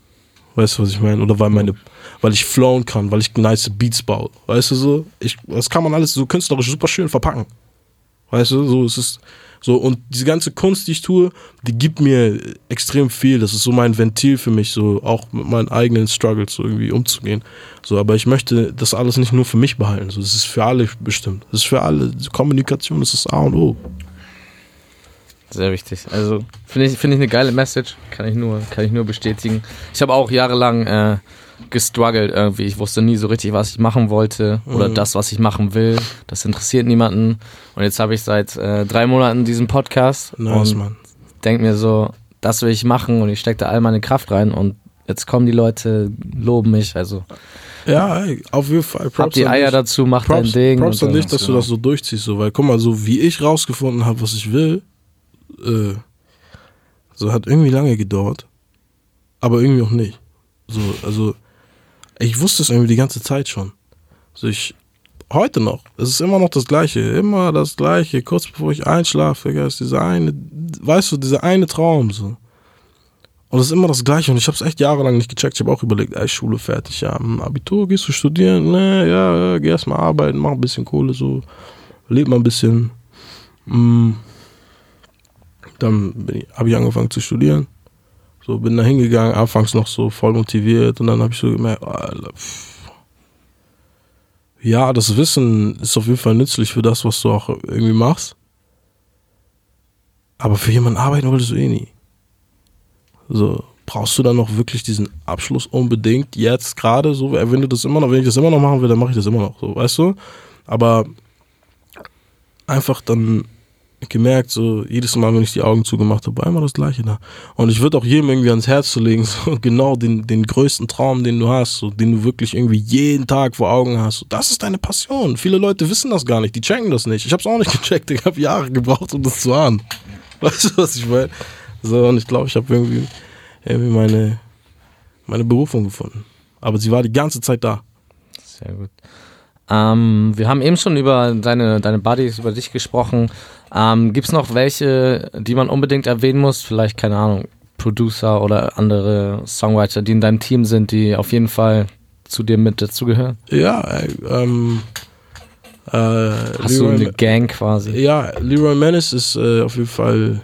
Weißt du, was ich meine? Oder weil meine, weil ich flown kann, weil ich nice Beats baue. Weißt du so? Ich, das kann man alles so künstlerisch super schön verpacken. Weißt du, so es ist so und diese ganze Kunst, die ich tue, die gibt mir extrem viel. Das ist so mein Ventil für mich, so auch mit meinen eigenen Struggles so irgendwie umzugehen. So, aber ich möchte das alles nicht nur für mich behalten. So, das ist für alle bestimmt. Das ist für alle. Kommunikation das ist A und O. Sehr wichtig. Also finde ich, find ich eine geile Message. Kann ich nur, kann ich nur bestätigen. Ich habe auch jahrelang äh, gestruggelt irgendwie. Ich wusste nie so richtig, was ich machen wollte oder mhm. das, was ich machen will. Das interessiert niemanden. Und jetzt habe ich seit äh, drei Monaten diesen Podcast nice, und denke mir so, das will ich machen und ich stecke da all meine Kraft rein und jetzt kommen die Leute, loben mich. Also ja, ey, auf jeden Fall. Props Hab die Eier dazu, mach Props, dein Ding. Props an dich, dass du das so durchziehst, so, weil guck mal, so wie ich rausgefunden habe, was ich will, äh, so hat irgendwie lange gedauert, aber irgendwie auch nicht. So, also ich wusste es irgendwie die ganze Zeit schon. So ich heute noch, es ist immer noch das Gleiche, immer das Gleiche. Kurz bevor ich einschlafe, ist dieser eine, weißt du, dieser eine Traum so. Und es ist immer das Gleiche und ich habe es echt jahrelang nicht gecheckt. Ich habe auch überlegt, ey, Schule fertig, ja, Abitur, gehst du studieren? Ne, ja, ja, geh erstmal arbeiten, mach ein bisschen Kohle, so, leb mal ein bisschen. Mm. Dann habe ich angefangen zu studieren. So bin da hingegangen, anfangs noch so voll motiviert und dann habe ich so gemerkt, Alter, ja, das Wissen ist auf jeden Fall nützlich für das, was du auch irgendwie machst. Aber für jemanden arbeiten wolltest du eh nie. So, brauchst du dann noch wirklich diesen Abschluss unbedingt jetzt gerade so, wenn du das immer noch, wenn ich das immer noch machen will, dann mache ich das immer noch so, weißt du? Aber einfach dann gemerkt, so jedes Mal, wenn ich die Augen zugemacht habe, war immer das Gleiche da. Und ich würde auch jedem irgendwie ans Herz zu legen, so genau den, den größten Traum, den du hast, so, den du wirklich irgendwie jeden Tag vor Augen hast. So, das ist deine Passion. Viele Leute wissen das gar nicht, die checken das nicht. Ich habe es auch nicht gecheckt, ich habe Jahre gebraucht, um das zu ahnen. Weißt du, was ich meine? So, und ich glaube, ich habe irgendwie, irgendwie meine, meine Berufung gefunden. Aber sie war die ganze Zeit da. Sehr gut. Ähm, wir haben eben schon über deine, deine Buddies, über dich gesprochen. Ähm, Gibt es noch welche, die man unbedingt erwähnen muss? Vielleicht, keine Ahnung, Producer oder andere Songwriter, die in deinem Team sind, die auf jeden Fall zu dir mit dazugehören? Ja, äh, ähm, äh, Hast du eine Gang quasi? Ja, Leroy Menace ist äh, auf jeden Fall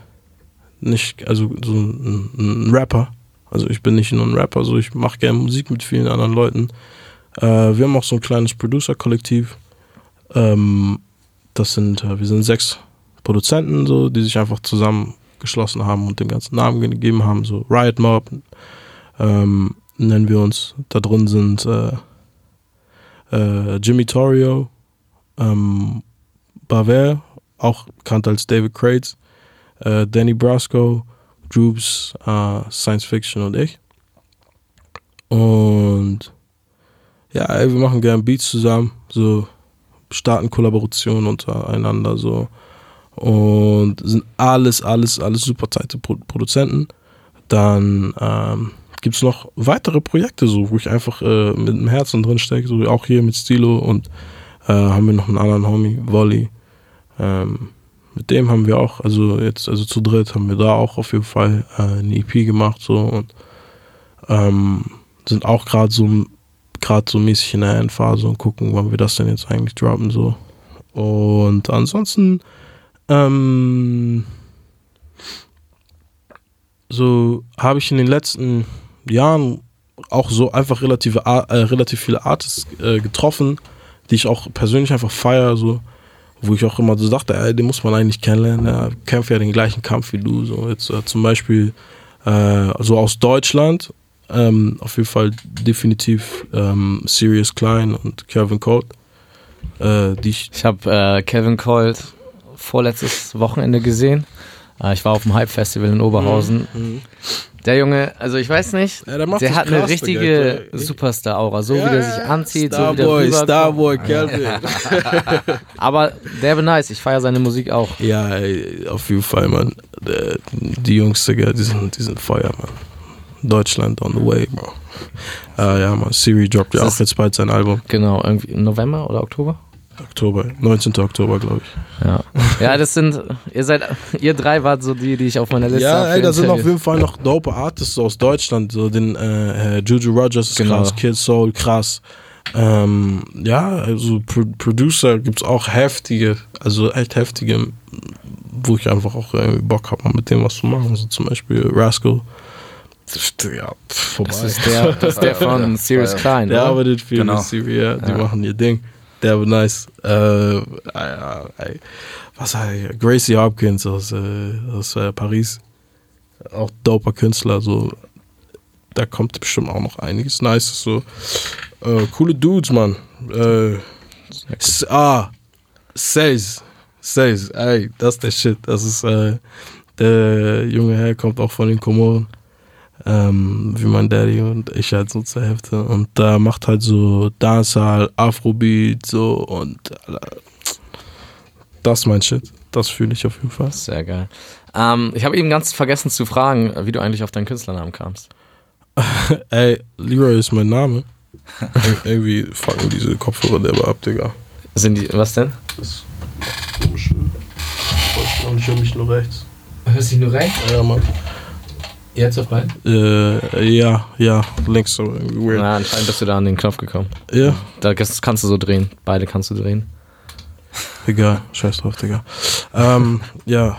nicht, also so ein, ein, Rapper. Also ich bin nicht nur ein Rapper, so ich mache gerne Musik mit vielen anderen Leuten. Äh, wir haben auch so ein kleines Producer-Kollektiv. Ähm, das sind, äh, wir sind sechs Produzenten, so, die sich einfach zusammengeschlossen haben und den ganzen Namen gegeben haben, so Riot Mob ähm, nennen wir uns. Da drin sind äh, äh, Jimmy Torrio, ähm, Baver, auch bekannt als David Crates, äh, Danny Brasco, Droops, äh, Science Fiction und ich. Und ja, ey, wir machen gerne Beats zusammen, so starten Kollaborationen untereinander, so und sind alles, alles, alles super zeite Produzenten. Dann ähm, gibt es noch weitere Projekte, so, wo ich einfach äh, mit dem Herzen drin stecke, so auch hier mit Stilo und äh, haben wir noch einen anderen Homie, Volley. Ähm, mit dem haben wir auch, also jetzt, also zu dritt haben wir da auch auf jeden Fall äh, eine EP gemacht, so und ähm, sind auch gerade so gerade so mäßig in der Endphase und gucken, wann wir das denn jetzt eigentlich droppen, so. Und ansonsten ähm, so habe ich in den letzten Jahren auch so einfach relative, äh, relativ viele Artists äh, getroffen, die ich auch persönlich einfach feiere, so, wo ich auch immer so dachte, ey, den muss man eigentlich kennenlernen, der kämpft ja den gleichen Kampf wie du. So jetzt äh, zum Beispiel äh, so aus Deutschland, ähm, auf jeden Fall definitiv ähm, Sirius Klein und Kevin Colt. Äh, die ich ich habe äh, Kevin Colt vorletztes Wochenende gesehen. Äh, ich war auf dem Hype-Festival in Oberhausen. Mhm. mhm. Der Junge, also ich weiß nicht, ja, der, der hat eine richtige Superstar-Aura, so ja, wie der sich anzieht, Starboy, so wie der Starboy, Kelvin. Aber der bin nice, ich feiere seine Musik auch. Ja, auf jeden Fall, Mann. Die Jungs, Digga, die sind, die sind Feuer, Mann. Deutschland on the way, Bro. Uh, ja, man, Siri droppt ja auch jetzt bald sein Album. Genau, irgendwie im November oder Oktober? Oktober, 19. Oktober, glaube ich. Ja. ja, das sind, ihr seid, ihr drei wart so die, die ich auf meiner Liste habe. Ja, ey, da sind auf jeden Fall noch dope Artists aus Deutschland, so den äh, Juju Rogers ist genau. krass, Kid Soul, krass. Ähm, ja, also Pro Producer gibt es auch heftige, also echt heftige, wo ich einfach auch irgendwie Bock habe, mit dem was zu machen. So zum Beispiel Rascal. Ja, vorbei. Das ist der, das ist der von Sirius Klein. Der arbeitet viel genau. mit Sirius, ja, die ja. machen ihr Ding. Der war nice. Äh, äh, was heißt Gracie Hopkins aus, äh, aus äh, Paris. Auch doper Künstler. So. Da kommt bestimmt auch noch einiges Nice. So. Äh, coole Dudes, Mann. Äh, ah, Says. Says. Ey, das ist der Shit. Das ist, äh, der junge Herr kommt auch von den Komoren ähm, wie mein Daddy und ich halt so zur Hälfte. Und da macht halt so Dancehall, Afrobeat so und äh, das ist mein Shit. Das fühle ich auf jeden Fall. Sehr geil. Ähm, ich habe eben ganz vergessen zu fragen, wie du eigentlich auf deinen Künstlernamen kamst. Ey, Leroy ist mein Name. irgendwie fangen diese Kopfhörer der ab, Digga. Sind die, was denn? Das komische. Ich höre mich nur rechts. Hörst du dich nur rechts? Ja, Mann. Jetzt auf beiden? Äh, ja, ja, links so weird. Na, anscheinend bist du da an den Knopf gekommen. Ja. Da kannst du so drehen. Beide kannst du drehen. Egal, scheiß drauf, Digga. ähm, ja.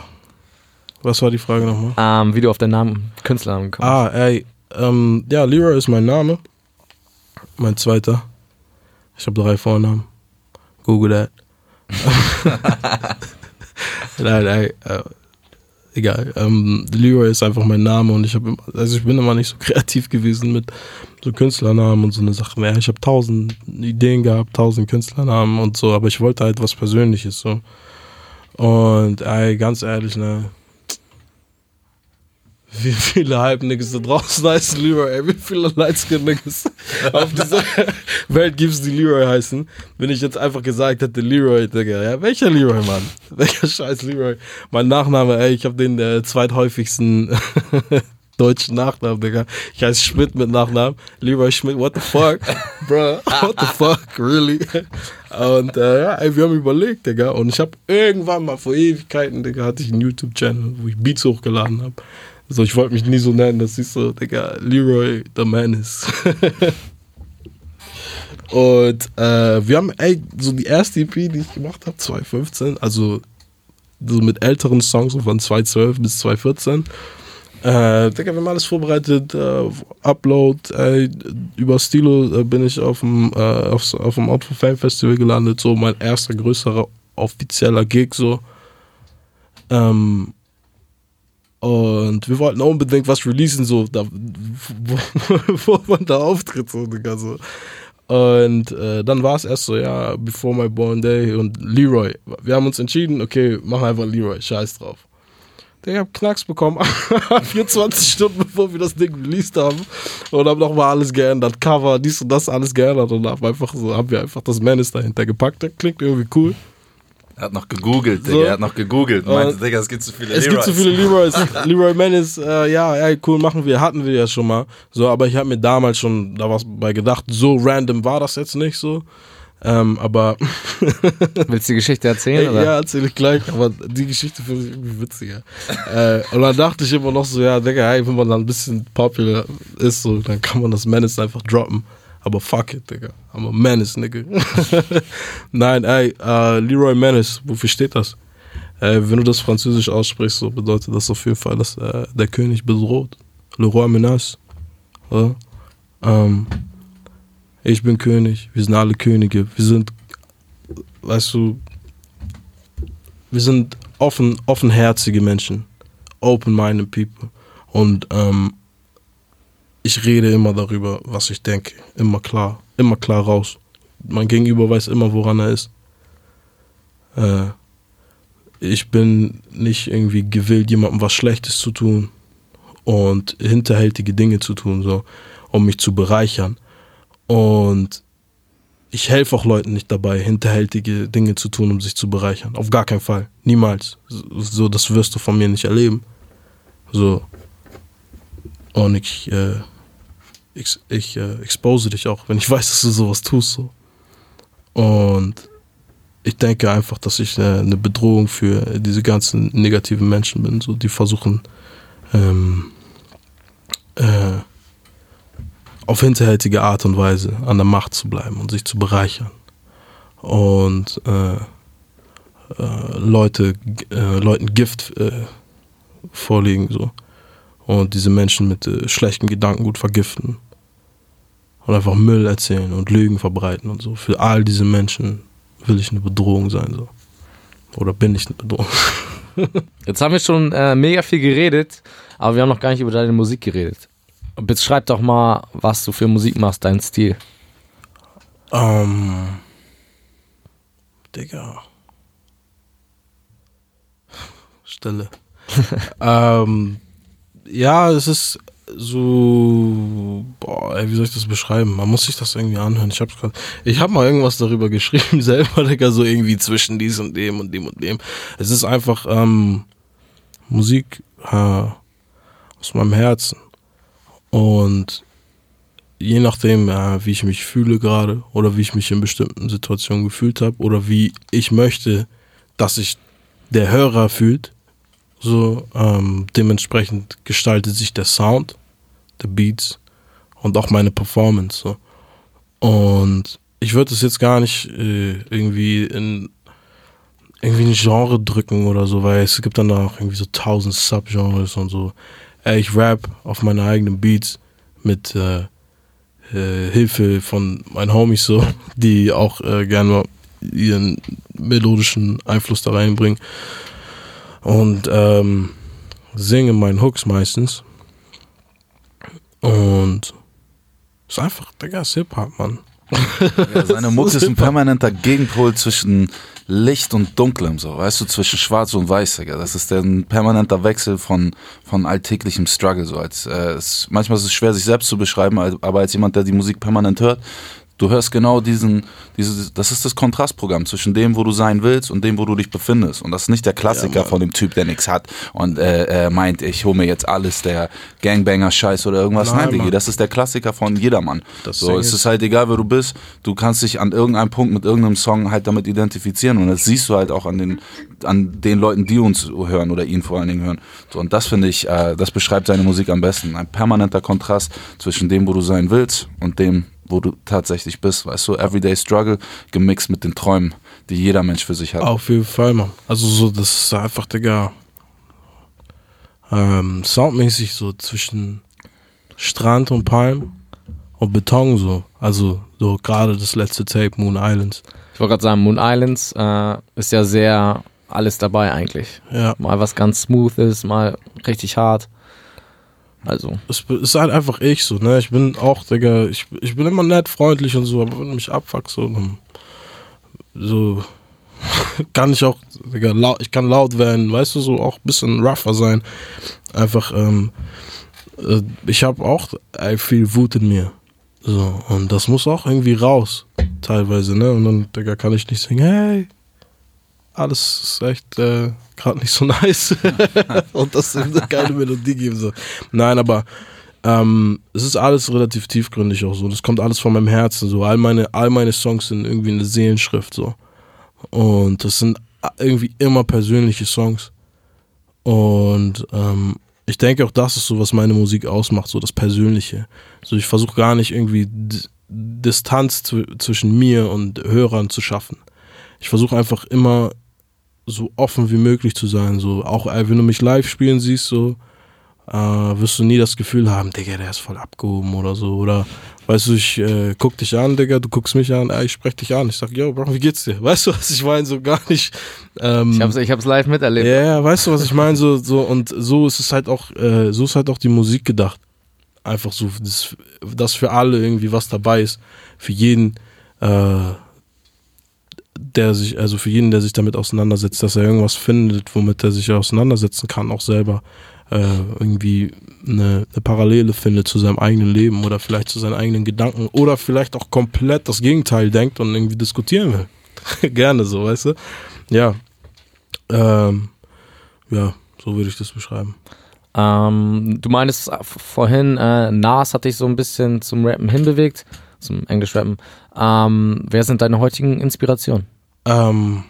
Was war die Frage nochmal? Ähm, wie du auf deinen Namen, Künstlernamen kommst. Ah, ey. Ähm, ja, Leroy ist mein Name. Mein zweiter. Ich habe drei Vornamen. Google that. Nein, ey. Egal. Ähm, Leroy ist einfach mein Name und ich habe, also ich bin immer nicht so kreativ gewesen mit so Künstlernamen und so eine Sache mehr. Ich habe tausend Ideen gehabt, tausend Künstlernamen und so, aber ich wollte halt was Persönliches so. Und ey, ganz ehrlich, ne? Wie viele Hype-Niggas da draußen heißen Leroy, ey, wie viele Lightskin-Niggas auf dieser Welt gibt es, die Leroy heißen. Wenn ich jetzt einfach gesagt hätte, Leroy, Digga, ja, welcher Leroy, Mann? Welcher scheiß Leroy? Mein Nachname, ey, ich habe den äh, zweithäufigsten deutschen Nachnamen, Digga. Ich heiße Schmidt mit Nachnamen. Leroy Schmidt, what the fuck? Bro, what the fuck, really? Und äh, ja, ey, wir haben überlegt, Digga. Und ich habe irgendwann mal vor Ewigkeiten, Digga, hatte ich einen YouTube-Channel, wo ich Beats hochgeladen habe. So, ich wollte mich nie so nennen, das ist so, Digga, Leroy the Menace. Und äh, wir haben, ey, so die erste EP, die ich gemacht habe, 2015, also so mit älteren Songs so von 2012 bis 2014. Äh, Digga, wir haben alles vorbereitet, äh, Upload, ey, über Stilo äh, bin ich auf dem, äh, auf, auf dem Outfit Fan Festival gelandet, so mein erster größerer offizieller Gig, so. Ähm, und wir wollten unbedingt was releasen, so, da, wo, wo man da auftritt, so, Digga, so. Und äh, dann war es erst so, ja, Before My Born Day und Leroy. Wir haben uns entschieden, okay, machen einfach Leroy, scheiß drauf. Ich habe Knacks bekommen, 24 Stunden bevor wir das Ding released haben. Und haben nochmal alles geändert. Cover, dies und das, alles geändert. Und haben, einfach so, haben wir einfach das Menace dahinter gepackt. Das klingt irgendwie cool. Er hat noch gegoogelt, Digga. So. Er hat noch gegoogelt. Und meinte, Digga, es gibt zu viele Es gibt zu viele Leroys. Leroy Menace, äh, ja, ey, cool, machen wir. Hatten wir ja schon mal. So, aber ich habe mir damals schon da was bei gedacht. So random war das jetzt nicht so. Ähm, aber Willst du die Geschichte erzählen? Ey, oder? ja, erzähle ich gleich, aber die Geschichte finde ich irgendwie witziger. äh, und dann dachte ich immer noch so, ja, Digga, hey, wenn man dann ein bisschen popular ist, so, dann kann man das Menace einfach droppen. Aber fuck it, Digga. I'm a Menace, nigga. Nein, ey, äh, Leroy Menace, wofür steht das? Äh, wenn du das französisch aussprichst, so bedeutet das auf jeden Fall, dass äh, der König bedroht. Le Roi menace. Ja? Ähm, ich bin König, wir sind alle Könige, wir sind, weißt du, wir sind offen, offenherzige Menschen, open-minded people. Und ähm, ich rede immer darüber, was ich denke, immer klar, immer klar raus. Mein Gegenüber weiß immer, woran er ist. Äh, ich bin nicht irgendwie gewillt, jemandem was Schlechtes zu tun und hinterhältige Dinge zu tun, so, um mich zu bereichern. Und ich helfe auch Leuten nicht dabei, hinterhältige Dinge zu tun, um sich zu bereichern. Auf gar keinen Fall. Niemals. So, das wirst du von mir nicht erleben. So. Und ich, äh, ich, ich äh, expose dich auch, wenn ich weiß, dass du sowas tust. So. Und ich denke einfach, dass ich äh, eine Bedrohung für diese ganzen negativen Menschen bin, so die versuchen, ähm, äh, auf hinterhältige Art und Weise an der Macht zu bleiben und sich zu bereichern. Und äh, äh, Leute, äh, Leuten Gift äh, vorlegen so. Und diese Menschen mit äh, schlechten Gedanken gut vergiften. Und einfach Müll erzählen und Lügen verbreiten und so. Für all diese Menschen will ich eine Bedrohung sein. So. Oder bin ich eine Bedrohung? Jetzt haben wir schon äh, mega viel geredet, aber wir haben noch gar nicht über deine Musik geredet. Beschreib doch mal, was du für Musik machst, deinen Stil. Ähm. Digga. Stille. ähm, ja, es ist so. Boah, ey, wie soll ich das beschreiben? Man muss sich das irgendwie anhören. Ich grad, ich hab mal irgendwas darüber geschrieben, selber, Digga, so irgendwie zwischen dies und dem und dem und dem. Es ist einfach ähm, Musik äh, aus meinem Herzen. Und je nachdem, äh, wie ich mich fühle gerade oder wie ich mich in bestimmten Situationen gefühlt habe oder wie ich möchte, dass sich der Hörer fühlt, so ähm, dementsprechend gestaltet sich der Sound, der Beats und auch meine Performance. So. Und ich würde es jetzt gar nicht äh, irgendwie in irgendwie ein Genre drücken oder so, weil es gibt dann auch irgendwie so tausend Subgenres und so. Ey, ich rap auf meine eigenen Beats mit äh, äh, Hilfe von meinen Homies so, die auch äh, gerne mal ihren melodischen Einfluss da reinbringen. Und ähm, singe meinen Hooks meistens. Und ist einfach, Digga, ist Hip-Hop, Mann. Ja, seine Mucke ist ein permanenter Gegenpol zwischen Licht und Dunklem, so, weißt du, zwischen Schwarz und Weiß, Digga. Das ist ein permanenter Wechsel von, von alltäglichem Struggle, so als, äh, es, manchmal ist es schwer, sich selbst zu beschreiben, aber als jemand, der die Musik permanent hört, Du hörst genau diesen, dieses, das ist das Kontrastprogramm zwischen dem, wo du sein willst und dem, wo du dich befindest. Und das ist nicht der Klassiker ja, von dem Typ, der nichts hat und äh, äh, meint, ich hole mir jetzt alles, der Gangbanger-Scheiß oder irgendwas. Nein, Nein Digi, das ist der Klassiker von jedermann. Das so, es ist halt egal, wer du bist, du kannst dich an irgendeinem Punkt mit irgendeinem Song halt damit identifizieren und das siehst du halt auch an den, an den Leuten, die uns hören oder ihn vor allen Dingen hören. So, und das finde ich, äh, das beschreibt seine Musik am besten. Ein permanenter Kontrast zwischen dem, wo du sein willst und dem, wo du tatsächlich bist, weißt du, Everyday Struggle gemixt mit den Träumen, die jeder Mensch für sich hat. Auf jeden Fall, Mann. Also so, das ist einfach, Digga, ähm, soundmäßig so zwischen Strand und Palm und Beton so. Also so gerade das letzte Tape, Moon Islands. Ich wollte gerade sagen, Moon Islands äh, ist ja sehr alles dabei eigentlich. Ja. Mal was ganz Smoothes, mal richtig hart. Also. Es ist halt einfach ich so, ne? Ich bin auch, Digga, ich, ich bin immer nett, freundlich und so, aber wenn du mich abfuckst, so, so kann ich auch, Digga, laut, ich kann laut werden, weißt du, so auch ein bisschen rougher sein. Einfach, ähm, äh, ich habe auch viel Wut in mir. So, und das muss auch irgendwie raus, teilweise, ne? Und dann, Digga, kann ich nicht sagen, hey, alles ist echt äh, gerade nicht so nice. und das ist eine geile Melodie geben. So. Nein, aber ähm, es ist alles relativ tiefgründig auch so. Das kommt alles von meinem Herzen. So. All, meine, all meine Songs sind irgendwie eine Seelenschrift. So. Und das sind irgendwie immer persönliche Songs. Und ähm, ich denke auch, das ist so, was meine Musik ausmacht, so das Persönliche. So, ich versuche gar nicht irgendwie Distanz zwischen mir und Hörern zu schaffen. Ich versuche einfach immer so offen wie möglich zu sein. So, auch wenn du mich live spielen siehst, so, äh, wirst du nie das Gefühl haben, Digga, der ist voll abgehoben oder so. Oder weißt du, ich äh, guck dich an, Digga, du guckst mich an, ey, ich sprech dich an. Ich sag, yo, Bro, wie geht's dir? Weißt du, was ich meine? So gar nicht. Ähm, ich hab's, ich hab's live miterlebt. Ja, yeah, weißt du, was ich meine? So, so, und so ist es halt auch, äh, so ist halt auch die Musik gedacht. Einfach so, dass, dass für alle irgendwie was dabei ist. Für jeden, äh, der sich, also für jeden, der sich damit auseinandersetzt, dass er irgendwas findet, womit er sich auseinandersetzen kann, auch selber äh, irgendwie eine, eine Parallele findet zu seinem eigenen Leben oder vielleicht zu seinen eigenen Gedanken oder vielleicht auch komplett das Gegenteil denkt und irgendwie diskutieren will. Gerne so, weißt du? Ja. Ähm, ja, so würde ich das beschreiben. Ähm, du meinst vorhin, äh, Nas hat dich so ein bisschen zum Rappen hinbewegt zum Englischrappen. Ähm, wer sind deine heutigen Inspirationen? Ähm,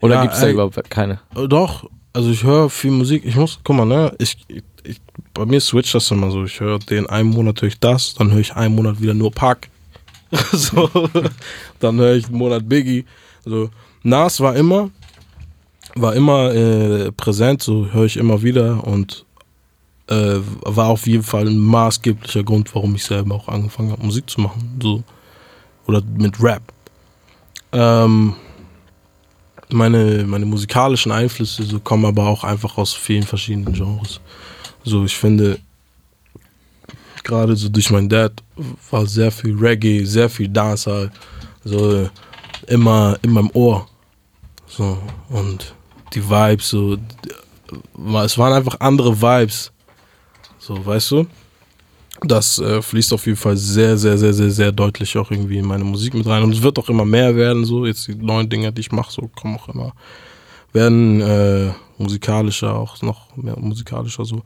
Oder ja, gibt es da äh, überhaupt keine? Doch, also ich höre viel Musik. Ich muss, guck mal, ne, ich, ich, bei mir switcht das immer so. Ich höre den einen Monat höre ich das, dann höre ich einen Monat wieder nur Pack. so, dann höre ich einen Monat Biggie. So, Nas war immer, war immer äh, präsent, so höre ich immer wieder und äh, war auf jeden Fall ein maßgeblicher Grund, warum ich selber auch angefangen habe, Musik zu machen. So. Oder mit Rap. Ähm, meine, meine musikalischen Einflüsse so kommen aber auch einfach aus vielen verschiedenen Genres. So, ich finde, gerade so durch meinen Dad war sehr viel Reggae, sehr viel Dancehall, so immer in meinem Ohr. So, und die Vibes, so, es waren einfach andere Vibes so, weißt du? Das äh, fließt auf jeden Fall sehr, sehr, sehr, sehr, sehr deutlich auch irgendwie in meine Musik mit rein. Und es wird auch immer mehr werden, so. Jetzt die neuen Dinge, die ich mache, so kommen auch immer, werden äh, musikalischer, auch noch mehr musikalischer so.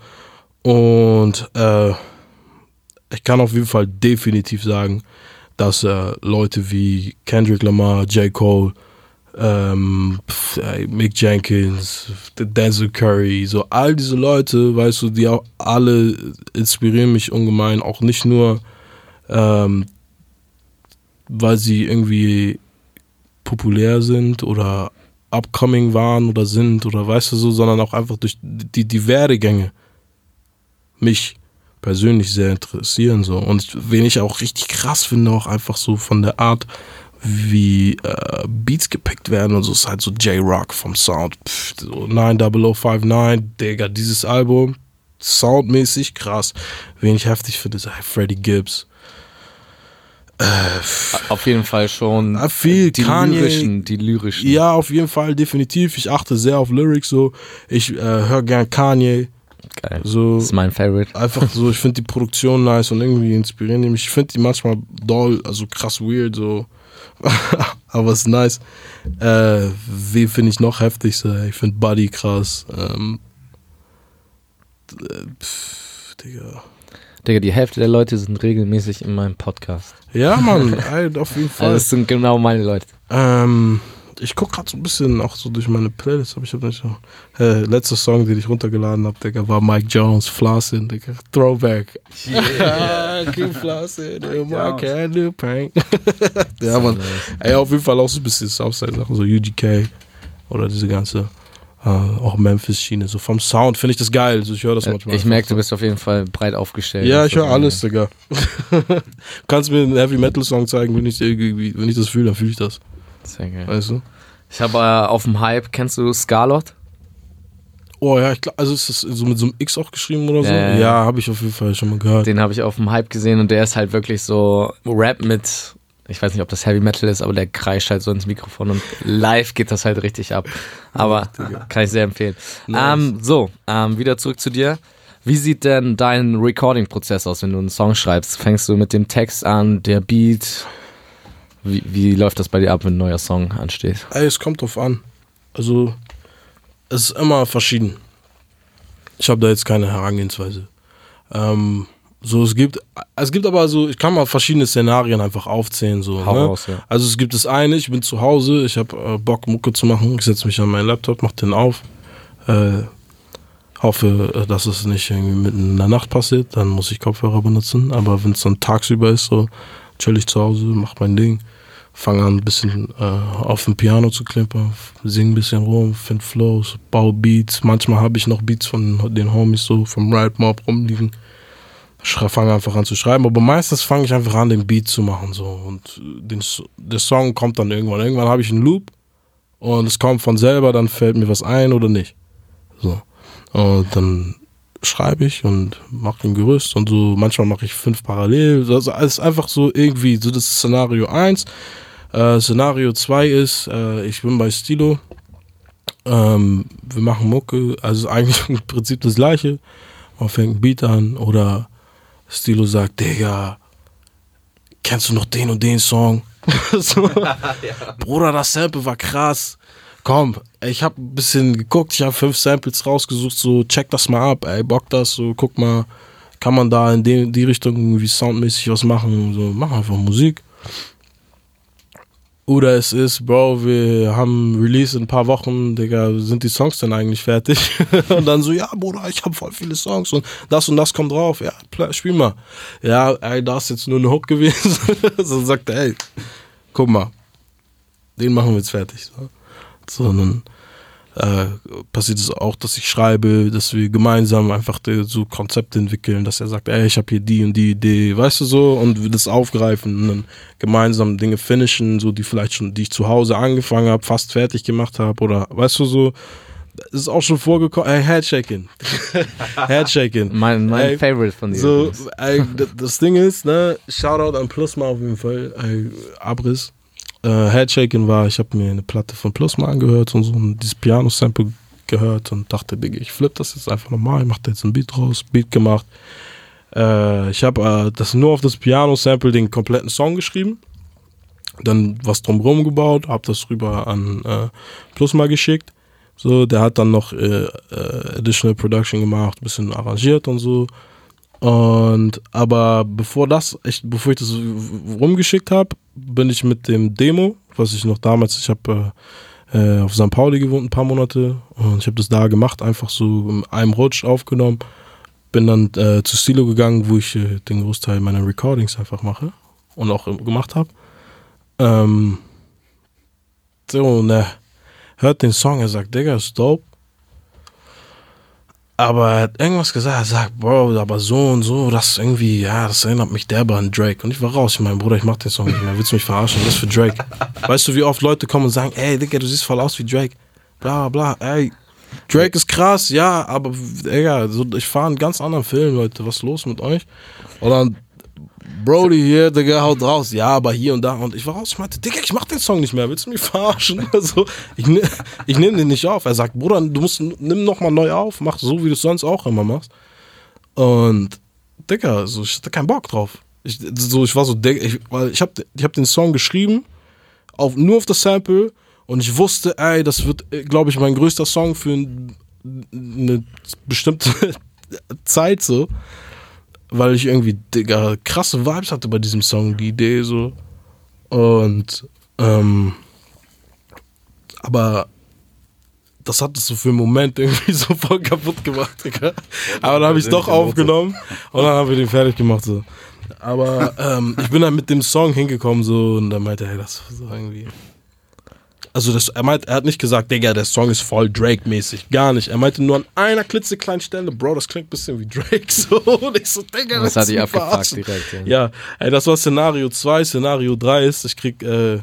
Und äh, ich kann auf jeden Fall definitiv sagen, dass äh, Leute wie Kendrick Lamar, J. Cole, ähm, Mick Jenkins, Denzel Curry, so all diese Leute, weißt du, die auch alle inspirieren mich ungemein, auch nicht nur, ähm, weil sie irgendwie populär sind oder upcoming waren oder sind oder weißt du so, sondern auch einfach durch die, die Werdegänge mich persönlich sehr interessieren so. Und wen ich auch richtig krass finde, auch einfach so von der Art, wie äh, Beats gepickt werden und so ist halt so J-Rock vom Sound. Pff, so 90059, Digga, dieses Album, soundmäßig krass. Wen ich heftig finde, ist halt Freddie Gibbs. Auf jeden Fall schon Ah, viel. die Kanye. lyrischen, die lyrischen. Ja, auf jeden Fall, definitiv. Ich achte sehr auf Lyrics so. Ich äh, höre gern Kanye. Geil. So Das ist mein Favorite. einfach so, ich finde die Produktion nice und irgendwie inspirieren die mich. Ich finde die manchmal doll, also krass weird, so. Aber es ist nice. Äh, wie finde ich noch heftig? Ich finde Buddy krass. Ähm, äh, pff, Digga. Digga, die Hälfte der Leute sind regelmäßig in meinem Podcast. Ja, Mann, auf jeden Fall. Also das sind genau meine Leute. Ähm, ich guck gerade so ein bisschen auch so durch meine Playlist, aber ich habe nicht so. Äh, letzter Song, den ich runtergeladen habe, Digga, war Mike Jones, Flossin, Digga. Throwback. Yeah. Keep Flossin, in my candy paint. ja, Mann. Ey, auf jeden Fall auch so ein bisschen Southside-Sachen, so UGK oder diese ganze, äh, auch Memphis-Schiene. So vom Sound finde ich das geil. Also ich höre das manchmal. Ich merke, du bist auf jeden Fall breit aufgestellt. Ja, ich höre alles, Digga. Kannst mir einen Heavy Metal Song zeigen, wenn ich wenn ich das fühle, dann fühle ich das. Sehr geil. Weißt du? Ich habe äh, auf dem Hype, kennst du Scarlett? Oh ja, ich glaube, also ist das so mit so einem X auch geschrieben oder so? Ja, ja. habe ich auf jeden Fall schon mal gehört. Den habe ich auf dem Hype gesehen und der ist halt wirklich so Rap mit, ich weiß nicht, ob das Heavy Metal ist, aber der kreischt halt so ins Mikrofon und live geht das halt richtig ab. Aber kann ich sehr empfehlen. Nice. Ähm, so, ähm, wieder zurück zu dir. Wie sieht denn dein Recording-Prozess aus, wenn du einen Song schreibst? Fängst du mit dem Text an, der Beat? Wie, wie läuft das bei dir ab, wenn ein neuer Song ansteht? Ey, es kommt drauf an. Also, es ist immer verschieden. Ich habe da jetzt keine Herangehensweise. Ähm, so, es gibt, es gibt aber so, ich kann mal verschiedene Szenarien einfach aufzählen. So, Hau ne? raus, ja. Also es gibt das eine, ich bin zu Hause, ich habe äh, Bock Mucke zu machen, ich setze mich an meinen Laptop, mach den auf, äh, hoffe, dass es nicht irgendwie mitten in der Nacht passiert, dann muss ich Kopfhörer benutzen, aber wenn es dann tagsüber ist, so chill ich zu Hause, mach mein Ding, fange an ein bisschen äh, auf dem Piano zu klimpern, sing ein bisschen rum, find Flows, baue Beats, manchmal habe ich noch Beats von den Homies so vom Ride Mob rumliegen. Fange einfach an zu schreiben, aber meistens fange ich einfach an, den Beat zu machen so. Und äh, den, der Song kommt dann irgendwann. Irgendwann habe ich einen Loop und es kommt von selber, dann fällt mir was ein oder nicht. So. Und dann schreibe ich und mache ein Gerüst und so. Manchmal mache ich fünf parallel. Also es ist einfach so irgendwie so das ist Szenario 1. Äh, Szenario 2 ist, äh, ich bin bei Stilo. Ähm, wir machen Mucke, also eigentlich im Prinzip das gleiche. Man fängt ein Beat an oder Stilo sagt, Digga, kennst du noch den und den Song? so. Bruder, das Sample war krass. Komm, ich habe ein bisschen geguckt, ich habe fünf Samples rausgesucht, so check das mal ab, ey, bock das, so guck mal, kann man da in die, die Richtung irgendwie soundmäßig was machen, so mach einfach Musik. Oder es ist, Bro, wir haben Release in ein paar Wochen, Digga, sind die Songs denn eigentlich fertig? und dann so, ja, Bruder, ich habe voll viele Songs und das und das kommt drauf. Ja, spiel mal. Ja, ey, da ist jetzt nur eine Hook gewesen. so sagt er, ey, guck mal, den machen wir jetzt fertig. So. Sondern äh, passiert es auch, dass ich schreibe, dass wir gemeinsam einfach so Konzepte entwickeln, dass er sagt, ey, ich habe hier die und die Idee, weißt du so, und wir das aufgreifen und dann gemeinsam Dinge finishen, so die vielleicht schon, die ich zu Hause angefangen habe, fast fertig gemacht habe oder weißt du so, es ist auch schon vorgekommen, ey, Headshaking. Headshaking. Mein, mein Ey, Favorite von dir. So, ey, das Ding ist, ne, Shoutout an Plusma auf jeden Fall, ey, Abriss. Äh, Headshaking war, ich habe mir eine Platte von Plusma angehört und so ein, dieses Piano-Sample gehört und dachte, Digga, ich flipp das jetzt einfach nochmal, ich mach da jetzt ein Beat draus, Beat gemacht. Äh, ich habe äh, das nur auf das Piano-Sample den kompletten Song geschrieben, dann was drumherum gebaut, hab das rüber an äh, Plusma geschickt. So, der hat dann noch äh, äh, Additional Production gemacht, bisschen arrangiert und so. Und aber bevor das, ich, bevor ich das rumgeschickt habe, bin ich mit dem Demo, was ich noch damals, ich habe äh, äh, auf St. Pauli gewohnt ein paar Monate und ich habe das da gemacht, einfach so in einem Rutsch aufgenommen. Bin dann äh, zu Stilo gegangen, wo ich äh, den Großteil meiner Recordings einfach mache und auch gemacht habe. Ähm, so, er hört den Song, er sagt, Digga, ist dope. Aber er hat irgendwas gesagt, er sagt, Bro, aber so und so, das irgendwie, ja, das erinnert mich derbe an Drake. Und ich war raus, ich mein Bruder, ich mach den Song nicht mehr, willst du mich verarschen, das ist für Drake. Weißt du, wie oft Leute kommen und sagen, ey, Digga, du siehst voll aus wie Drake. Bla, bla, ey, Drake ist krass, ja, aber, Digga, so, ich fahre einen ganz anderen Film, Leute, was ist los mit euch? Dann Brody hier, Digga, haut raus. Ja, aber hier und da. Und ich war raus, ich meinte, Digga, ich mach den Song nicht mehr. Willst du mich verarschen? Also, ich, ne- ich nehme den nicht auf. Er sagt, Bruder, du musst, nimm nochmal neu auf. Mach so, wie du es sonst auch immer machst. Und, Digga, so, ich hatte keinen Bock drauf. Ich, so, ich war so, ich, ich hab, ich hab den Song geschrieben, auf, nur auf das Sample. Und ich wusste, ey, das wird, glaube ich, mein größter Song für ein, eine bestimmte Zeit so. Weil ich irgendwie, Digga, krasse Vibes hatte bei diesem Song, die Idee so. Und, ähm, aber das hat es so für einen Moment irgendwie so voll kaputt gemacht, Digga. Aber dann habe ich es doch aufgenommen und dann haben wir den fertig gemacht, so. Aber ähm, ich bin dann mit dem Song hingekommen, so, und dann meinte er, hey, das war so irgendwie. Also das, er, meint, er hat nicht gesagt, Digga, der Song ist voll Drake-mäßig. Gar nicht. Er meinte nur an einer klitzekleinen Stelle, Bro, das klingt ein bisschen wie Drake. So. Und ich so, Digga, Das das hat abgefuckt verarschen. direkt. Ja. Ja, ey, das war Szenario 2. Szenario 3 ist, ich krieg, äh,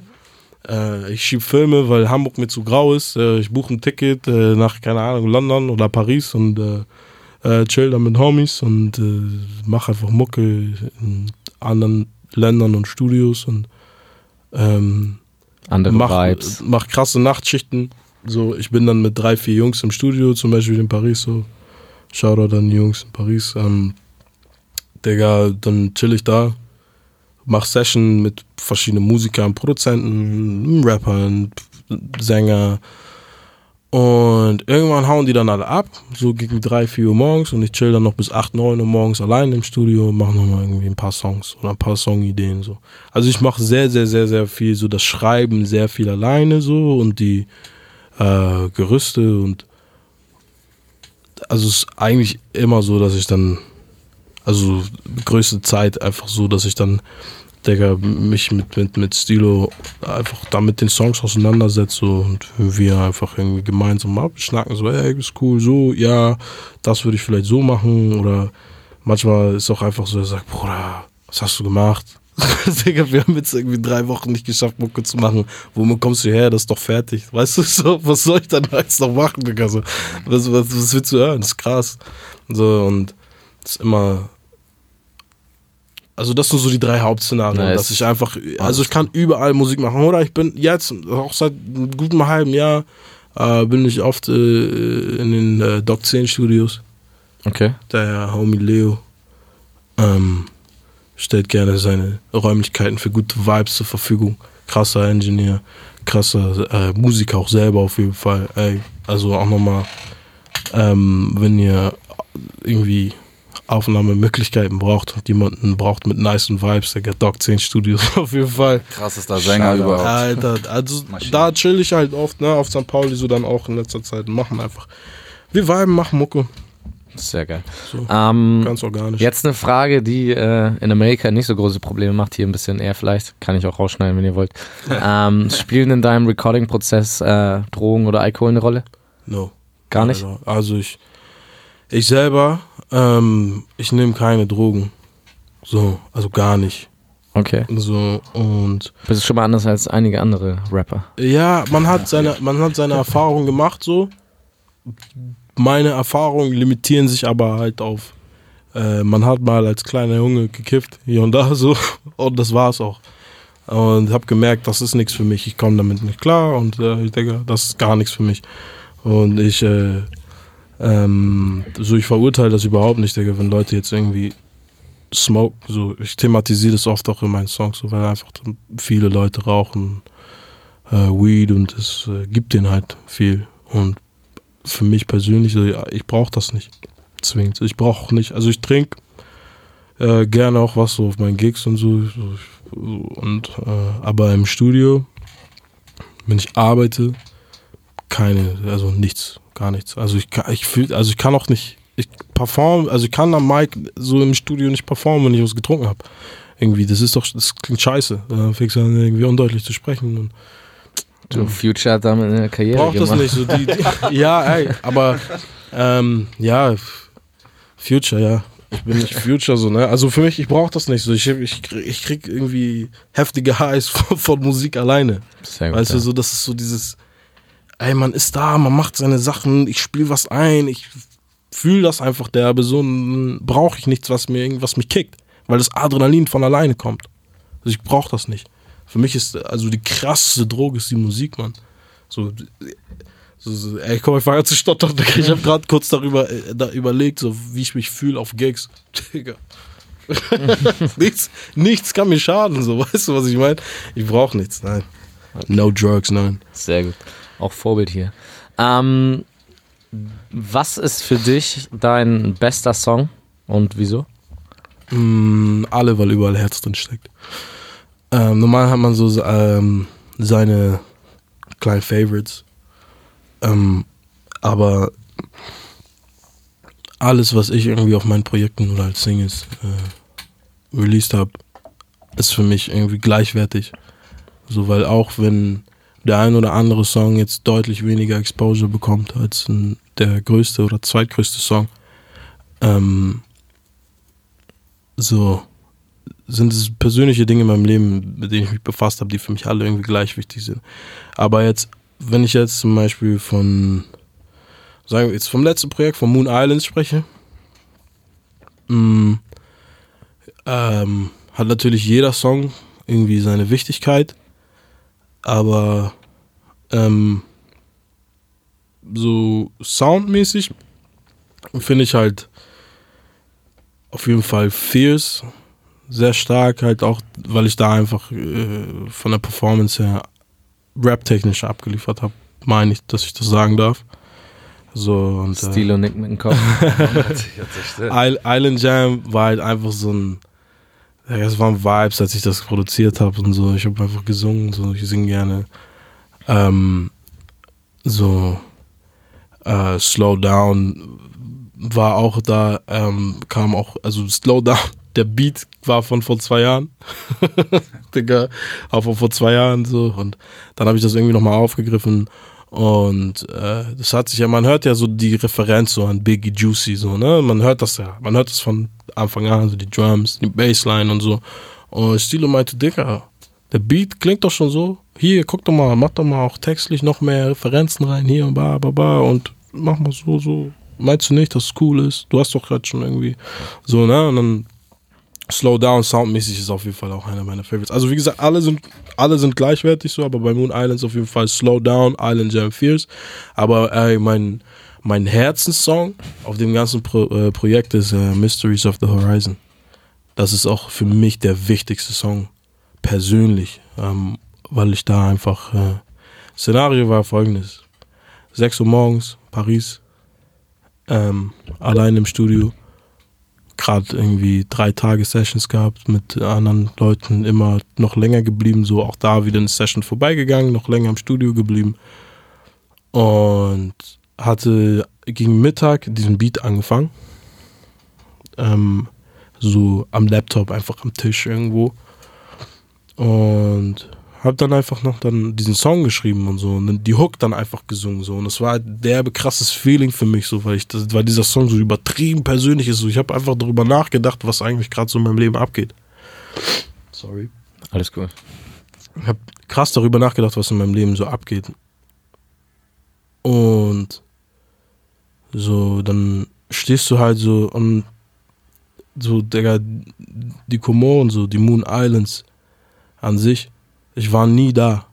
äh, ich schieb Filme, weil Hamburg mir zu grau ist. Äh, ich buche ein Ticket äh, nach, keine Ahnung, London oder Paris und äh, äh, chill dann mit Homies und äh, mach einfach Mucke in anderen Ländern und Studios und ähm, Andere mach, Vibes. mach krasse Nachtschichten. So, ich bin dann mit drei, vier Jungs im Studio, zum Beispiel in Paris so. Shoutout an die Jungs in Paris. Ähm, Digga, dann chill ich da, mach Session mit verschiedenen Musikern, Produzenten, Rappern, Sänger. Und irgendwann hauen die dann alle ab, so gegen 3, 4 Uhr morgens. Und ich chill dann noch bis 8, 9 Uhr morgens allein im Studio. Und mache nochmal irgendwie ein paar Songs oder ein paar Songideen so. Also ich mache sehr, sehr, sehr, sehr viel so. Das Schreiben sehr viel alleine so. Und die äh, Gerüste und also es ist eigentlich immer so, dass ich dann also größte Zeit einfach so, dass ich dann Digga, mich mit, mit, mit Stilo einfach da mit den Songs auseinandersetze so, und wir einfach irgendwie gemeinsam abschnacken, so, ey, ist cool, so, ja, das würde ich vielleicht so machen oder manchmal ist auch einfach so, er sagt, Bruder, was hast du gemacht? Digga, wir haben jetzt irgendwie drei Wochen nicht geschafft, Mucke zu machen. Womit kommst du her? Das ist doch fertig. Weißt du, so, was soll ich dann jetzt noch machen, Digga? So, was, was, was willst du hören? Das ist krass. So, und ist immer, also das sind so die drei Hauptszenarien, Nice. dass ich einfach, also ich kann überall Musik machen. Oder ich bin jetzt, auch seit einem guten halben Jahr, äh, bin ich oft äh, in den äh, Doc 10 Studios. Okay. Der Homie Leo ähm, stellt gerne seine Räumlichkeiten für gute Vibes zur Verfügung. Krasser Engineer, krasser äh, Musiker auch selber auf jeden Fall. Ey, also auch nochmal, ähm, wenn ihr irgendwie Aufnahmemöglichkeiten braucht und jemanden braucht mit nice Vibes, der geht Doc 10 Studios auf jeden Fall. Krassester Sänger Shoutout. überhaupt. Alter, also da chill ich halt oft, ne, auf St. Pauli so dann auch in letzter Zeit machen einfach. Wir viben, machen Mucke, Sehr geil. So. Ähm, ganz organisch. jetzt eine Frage, die äh, in Amerika nicht so große Probleme macht, hier ein bisschen eher vielleicht. Kann ich auch rausschneiden, wenn ihr wollt. ähm, spielen in deinem Recording-Prozess äh, Drogen oder Alkohol eine Rolle? No. Gar nicht? Also, also ich, ich selber, ähm, ich nehme keine Drogen. So, also gar nicht. Okay. So, und Das ist schon mal anders als einige andere Rapper. ja, man hat seine, man hat seine Erfahrungen gemacht, so. Meine Erfahrungen limitieren sich aber halt auf, äh, man hat mal als kleiner Junge gekifft, hier und da so, und das war's auch. Und habe gemerkt, das ist nichts für mich, ich komme damit nicht klar und äh, ich denke, das ist gar nichts für mich. Und ich, äh, ähm, so ich verurteile das überhaupt nicht, Digga, wenn Leute jetzt irgendwie smoke, so ich thematisiere das oft auch in meinen Songs, so, weil einfach viele Leute rauchen äh, Weed und es äh, gibt denen halt viel. Und für mich persönlich, so, ja, ich brauche das nicht zwingend. Ich brauche nicht, also ich trinke äh, gerne auch was so auf meinen Gigs und so. so und äh, aber im Studio, wenn ich arbeite, keine, also nichts, gar nichts. Also ich kann, ich fühl, also ich kann auch nicht, ich perform, also ich kann am Mic so im Studio nicht performen, wenn ich was getrunken habe. Irgendwie, das ist doch, das klingt scheiße. Dann fängst du an, irgendwie undeutlich zu sprechen. Und So, Future hat damit eine Karriere braucht das gemacht. nicht. So die, die, ja, ey, aber ähm, ja, Future, ja. Ich bin nicht Future so, ne? Also für mich, ich brauche das nicht so. Ich, ich, krieg- ich krieg irgendwie heftige Highs von, von Musik alleine. Sehr gut, Weißt ja. du, so, das ist so dieses, ey, man ist da, man macht seine Sachen, ich spiele was ein, ich fühle das einfach derbe, so brauche ich nichts, was mir irgendwas mich kickt. weil das Adrenalin von alleine kommt. Also ich brauche das nicht. Für mich ist also die krasseste Droge ist die Musik, Mann. So, so, ey, komm, ich fange an zu stottern. Ich habe gerade kurz darüber äh, da überlegt, so wie ich mich fühle auf Gigs. Nichts, nichts kann mir schaden, so weißt du, was ich meine? Ich brauche nichts, nein. No drugs, nein. Sehr gut. Auch Vorbild hier. Ähm, was ist für dich dein bester Song und wieso? Mm, alle, weil überall Herz drin steckt. Ähm, normal hat man so ähm, seine kleinen Favorites. Ähm, aber alles, was ich irgendwie auf meinen Projekten oder als Singles äh, released habe, ist für mich irgendwie gleichwertig. So, weil auch wenn der ein oder andere Song jetzt deutlich weniger Exposure bekommt als ein, der größte oder zweitgrößte Song, ähm, so sind es persönliche Dinge in meinem Leben, mit denen ich mich befasst habe, die für mich alle irgendwie gleich wichtig sind. Aber jetzt, wenn ich jetzt zum Beispiel von, sagen wir jetzt vom letzten Projekt, von Moon Islands spreche, mh, mm, ähm, hat natürlich jeder Song irgendwie seine Wichtigkeit, aber ähm, so soundmäßig finde ich halt auf jeden Fall Fierce sehr stark, halt auch, weil ich da einfach äh, von der Performance her rap-technisch abgeliefert habe, meine ich, dass ich das sagen darf. So, und, äh, Stil und Nick mit dem Kopf. Island Jam war halt einfach so ein, ja, es waren Vibes, als ich das produziert habe und so. Ich habe einfach gesungen, so, ich singe gerne. Ähm, so, äh, Slow Down war auch da, ähm, kam auch, also Slow Down der Beat war von vor zwei Jahren. Digga, auch von vor zwei Jahren so. Und dann habe ich das irgendwie nochmal aufgegriffen. Und äh, das hat sich ja, man hört ja so die Referenz so an Biggie Juicy, so, ne? Man hört das ja. Man hört das von Anfang an, so die Drums, die Bassline und so. Und Stilo meinte, Digga, der Beat klingt doch schon so. Hier, guck doch mal, mach doch mal auch textlich noch mehr Referenzen rein, hier und ba, ba, ba. Und mach mal so, so. Meinst du nicht, dass es cool ist? Du hast doch gerade schon irgendwie so, ne? Und dann Slow Down soundmäßig ist auf jeden Fall auch einer meiner Favorites. Also wie gesagt, alle sind, alle sind gleichwertig so, aber bei Moon Islands auf jeden Fall Slow Down, Island Jam Fierce. Aber äh, mein, mein Herzenssong auf dem ganzen Pro, äh, Projekt ist äh, Mysteries of the Horizon. Das ist auch für mich der wichtigste Song persönlich, ähm, weil ich da einfach äh, Szenario war folgendes: 6 Uhr morgens, Paris, ähm, allein im Studio gerade irgendwie drei Tage Sessions gehabt mit anderen Leuten, immer noch länger geblieben, so auch da wieder eine Session vorbeigegangen, noch länger im Studio geblieben. Und hatte gegen Mittag diesen Beat angefangen, ähm, so am Laptop, einfach am Tisch irgendwo. Und hab dann einfach noch dann diesen Song geschrieben und so und die Hook dann einfach gesungen so und es war halt derbe krasses Feeling für mich so, weil ich das, weil dieser Song so übertrieben persönlich ist so. Ich habe einfach darüber nachgedacht, was eigentlich gerade so in meinem Leben abgeht. Sorry. Alles cool. Ich habe krass darüber nachgedacht, was in meinem Leben so abgeht. Und so dann stehst du halt so und so, Digga, die Komoren, so, die Moon Islands an sich ich war nie da.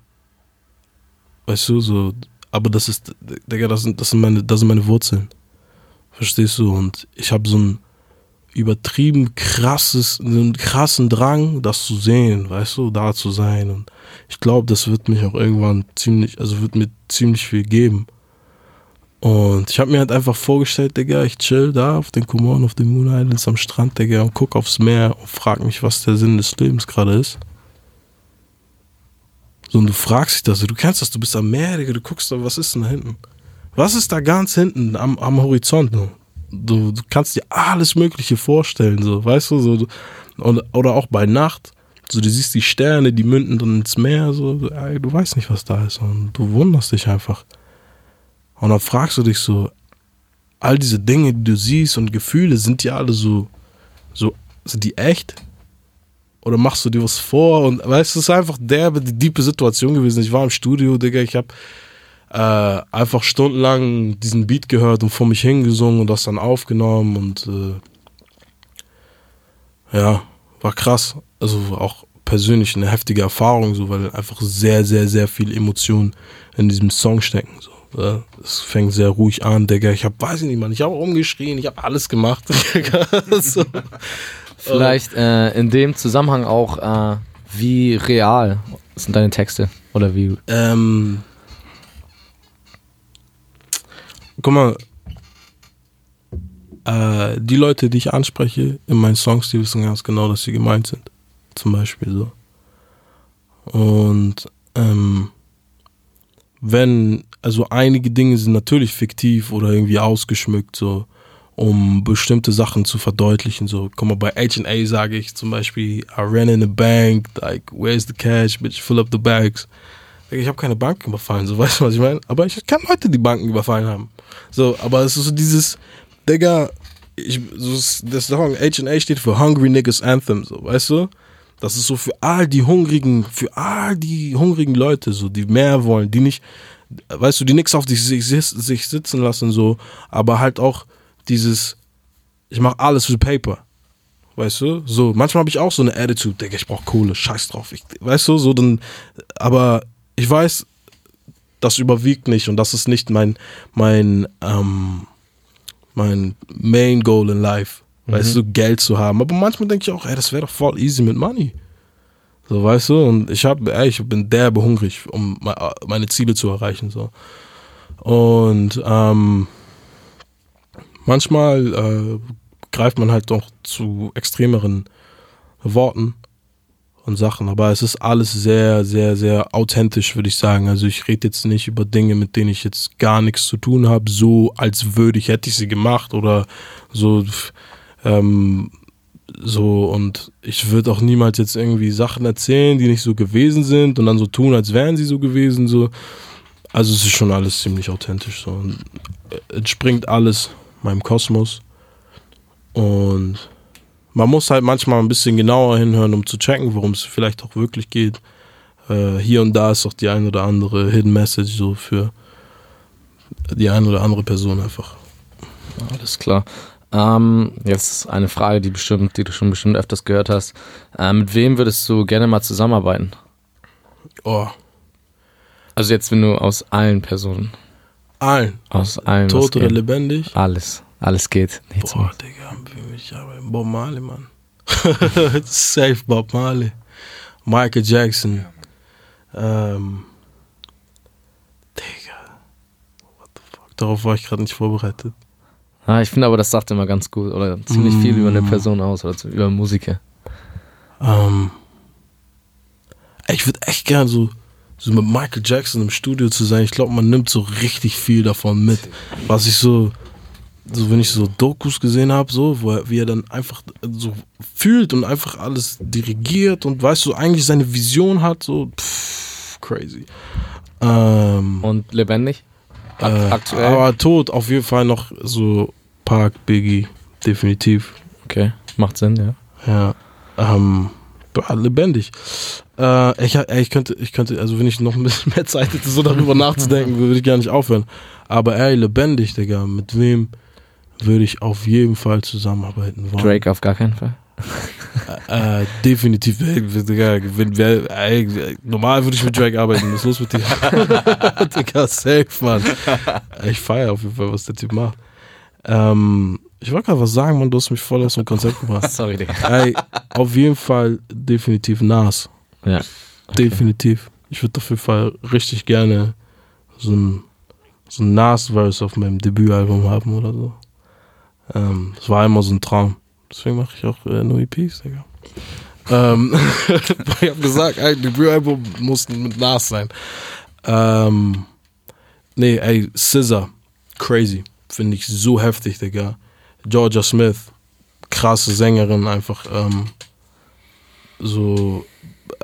Weißt du, so, aber das ist, Digga, das sind, das sind meine, das sind meine Wurzeln. Verstehst du? Und ich habe so ein übertrieben krasses, einen krassen Drang, das zu sehen, weißt du, da zu sein. Und ich glaube, das wird mich auch irgendwann ziemlich, also wird mir ziemlich viel geben. Und ich habe mir halt einfach vorgestellt, Digga, ich chill da auf den Komoren, auf den Moon Islands am Strand, Digga, und guck aufs Meer und frag mich, was der Sinn des Lebens gerade ist. Und du fragst dich das, du kennst das, du bist am Meer, du guckst da, was ist denn da hinten? Was ist da ganz hinten am, am Horizont? Du, du kannst dir alles Mögliche vorstellen, so, weißt du, so, und, oder auch bei Nacht, so, du siehst die Sterne, die münden dann ins Meer, so, ey, du weißt nicht, was da ist, und du wunderst dich einfach. Und dann fragst du dich so, all diese Dinge, die du siehst und Gefühle, sind die alle so, so, sind die echt? Oder machst du dir was vor? Und weißt du, es ist einfach derbe, die diepe Situation gewesen. Ich war im Studio, Digga, ich habe äh, einfach stundenlang diesen Beat gehört und vor mich hingesungen und das dann aufgenommen und äh, ja, war krass. Also auch persönlich eine heftige Erfahrung, so, weil einfach sehr, sehr, sehr viel Emotionen in diesem Song stecken. So. Ja, Es fängt sehr ruhig an, Digga. Ich hab, weiß ich nicht, Mann, ich habe rumgeschrien, ich habe alles gemacht. So. Vielleicht äh, in dem Zusammenhang auch, äh, wie real sind deine Texte? Oder wie. Ähm, guck mal, äh, die Leute, die ich anspreche in meinen Songs, die wissen ganz genau, dass sie gemeint sind. Zum Beispiel so. Und ähm, wenn, also einige Dinge sind natürlich fiktiv oder irgendwie ausgeschmückt, so, um bestimmte Sachen zu verdeutlichen. So, guck mal, bei H&A sage ich zum Beispiel, I ran in a bank, like, where's the cash, bitch, fill up the bags. Ich habe keine Banken überfallen, so weißt du, was ich meine? Aber ich kenne Leute, die Banken überfallen haben. So, aber es ist so dieses, Digga, ich, so ist- das Song H&A steht für Hungry Niggas Anthem, so, weißt du? Das ist so für all die hungrigen, für all die hungrigen Leute, so, die mehr wollen, die nicht, weißt du, die nichts auf sich, sich, sich sitzen lassen, so, aber halt auch dieses, ich mache alles für Paper. Weißt du? So, manchmal habe ich auch so eine Attitude, Digga, ich brauche Kohle, scheiß drauf. Ich, weißt du, so dann, aber ich weiß, das überwiegt nicht und das ist nicht mein, mein, ähm, mein Main Goal in Life. Weißt du, Geld zu haben. Aber manchmal denke ich auch, ey, das wäre doch voll easy mit Money. So, weißt du? Und ich habe, ich bin derbe hungrig, um me- meine Ziele zu erreichen. So. Und ähm, manchmal äh, greift man halt doch zu extremeren Worten und Sachen, aber es ist alles sehr, sehr, sehr authentisch, würde ich sagen. Also ich rede jetzt nicht über Dinge, mit denen ich jetzt gar nichts zu tun habe, so als würde ich, hätte ich sie gemacht oder so, ähm, so und ich würde auch niemals jetzt irgendwie Sachen erzählen, die nicht so gewesen sind und dann so tun, als wären sie so gewesen, so. Also es ist schon alles ziemlich authentisch so. Und äh, entspringt alles meinem Kosmos und man muss halt manchmal ein bisschen genauer hinhören, um zu checken, worum es vielleicht auch wirklich geht. Äh, hier und da ist auch die ein oder andere Hidden Message so für die ein oder andere Person einfach. Alles klar. Ähm, jetzt eine Frage, die bestimmt, die du schon bestimmt öfters gehört hast. Äh, mit wem würdest du gerne mal zusammenarbeiten? Oh, Also jetzt, wenn du aus allen Personen, allen. aus allen was Tot oder geht. lebendig? Alles, alles geht. Nichts Boah, mehr. Digga, ich arbeite Bob Marley, Mann. Safe Bob Marley. Michael Jackson. Ähm. Digga. What the fuck? Darauf war ich gerade nicht vorbereitet. Ah, ich finde aber, das sagt immer ganz gut oder ziemlich viel über eine Person aus oder über Musiker. Ähm, ich würde echt gern so, so mit Michael Jackson im Studio zu sein. Ich glaube, man nimmt so richtig viel davon mit. Was ich so, so wenn ich so Dokus gesehen habe, so, wo er, wie er dann einfach so fühlt und einfach alles dirigiert und weißt du, eigentlich seine Vision hat, so pff, crazy. Ähm, Und lebendig? Äh, aktuell? Aber tot, auf jeden Fall noch so Park, Biggie, definitiv. okay, macht Sinn, ja. Ja, ähm, lebendig. Äh, ich, ich könnte, ich könnte, also wenn ich noch ein bisschen mehr Zeit hätte, so darüber nachzudenken, würde ich gar nicht aufhören. Aber ey, lebendig, Digga, mit wem würde ich auf jeden Fall zusammenarbeiten wollen? Drake auf gar keinen Fall. Äh, definitiv, ey, Digga, wenn, wer, ey, normal würde ich mit Drake arbeiten, was ist los mit dir? Digga, safe, Mann. Ich feiere auf jeden Fall, was der Typ macht. Ähm, ich wollte gerade was sagen, Mann, du hast mich voll aus dem Konzept gebracht. Sorry, Digga. Ey, auf jeden Fall definitiv Nas. Ja. Definitiv. Ich würde auf jeden Fall richtig gerne so ein, so ein Nas-Verse auf meinem Debütalbum haben oder so. Ähm, das war immer so ein Traum. Deswegen mache ich auch äh, nur EPs, Digga. Ähm, ich habe gesagt, ey, Debütalbum muss mit Nas sein. Ähm, nee, ey, Scissor. Crazy. Finde ich so heftig, Digga. Georgia Smith. Krasse Sängerin, einfach. Ähm, so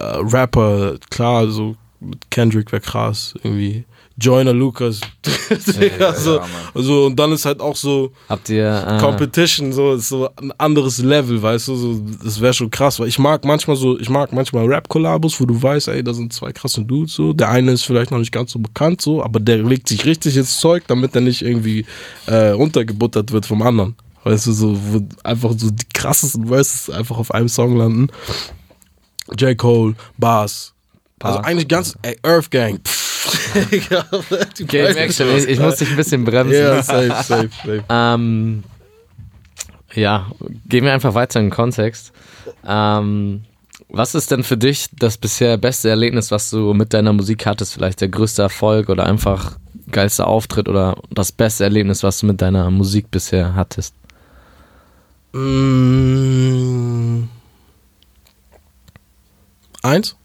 äh, Rapper, klar, so mit Kendrick wäre krass, irgendwie. Joyner Lucas. Digga, so, Mann. so, und dann ist halt auch so Habt ihr. Äh, Competition, so ist so ein anderes Level, weißt du, so, das wäre schon krass, weil ich mag manchmal so, ich mag manchmal Rap-Kollabos, wo du weißt, ey, da sind zwei krasse Dudes, so, der eine ist vielleicht noch nicht ganz so bekannt, so, aber der legt sich richtig ins Zeug, damit er nicht irgendwie äh, runtergebuttert wird vom anderen, Weißt du, so, wo einfach so die krassesten Verses einfach auf einem Song landen. J. Cole, Bars. Also eigentlich ganz, ey, Earth Gang. Merkst du, ich, ich muss dich ein bisschen bremsen. Ja, safe, safe, safe. Ähm, ja, gehen wir einfach weiter in den Kontext. Ähm, was ist denn für dich das bisher beste Erlebnis, was du mit deiner Musik hattest? Vielleicht der größte Erfolg oder einfach geilster Auftritt oder das beste Erlebnis, was du mit deiner Musik bisher hattest? Mm. Eins?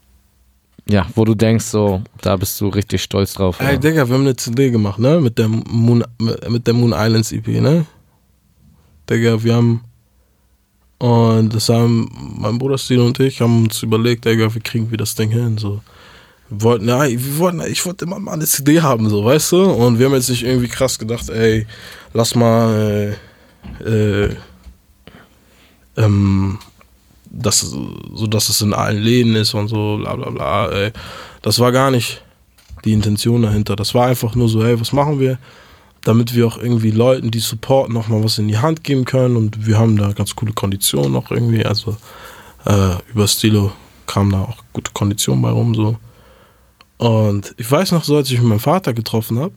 Ja, wo du denkst, so, da bist du richtig stolz drauf. Ey? Digga, wir haben eine CD gemacht, ne? Mit der Moon, mit der Moon Islands EP, ne? Digga, wir haben. Und das haben mein Bruder Stil und ich haben uns überlegt, Digga, wie kriegen wir das Ding hin? So. Wir wollten, ja, wir wollten, ich wollte immer mal eine CD haben, so, weißt du? Und wir haben jetzt nicht irgendwie krass gedacht, ey, lass mal, äh, äh, ähm, das, so dass es in allen Läden ist und so, bla bla bla, ey. Das war gar nicht die Intention dahinter. Das war einfach nur so, hey, was machen wir? Damit wir auch irgendwie Leuten, die supporten, nochmal was in die Hand geben können. Und wir haben da ganz coole Konditionen noch irgendwie. Also äh, über Stilo kam da auch gute Konditionen bei rum. so. Und ich weiß noch so, als ich mit meinem Vater getroffen habe.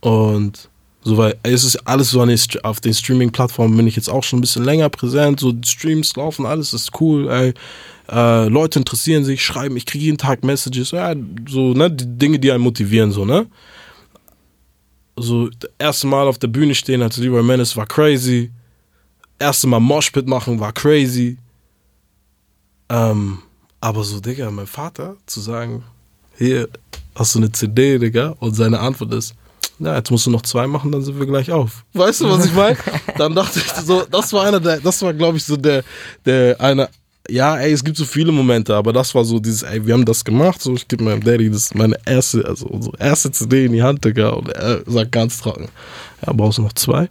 Und so, weil es ist alles so an den, auf den Streaming-Plattformen bin ich jetzt auch schon ein bisschen länger präsent. So Streams laufen, alles ist cool, ey. Äh, Leute interessieren sich, schreiben, ich kriege jeden Tag Messages, ja, so, ne, die Dinge, die einen motivieren, so, ne? So, das erste Mal auf der Bühne stehen als Leroy Menace war crazy. Erste Mal Moshpit machen war crazy. Ähm, aber so, Digga, mein Vater zu sagen, hier hast du eine CD, Digga, und seine Antwort ist, na, jetzt musst du noch zwei machen, dann sind wir gleich auf. Weißt du, was ich meine? Dann dachte ich so, das war einer der, das war, glaube ich, so der, der eine, ja, ey, es gibt so viele Momente, aber das war so dieses, ey, wir haben das gemacht, so, ich gebe meinem Daddy, das ist meine erste, also unsere erste CD in die Hand, Digga, und er sagt ganz trocken, ja, brauchst du noch zwei?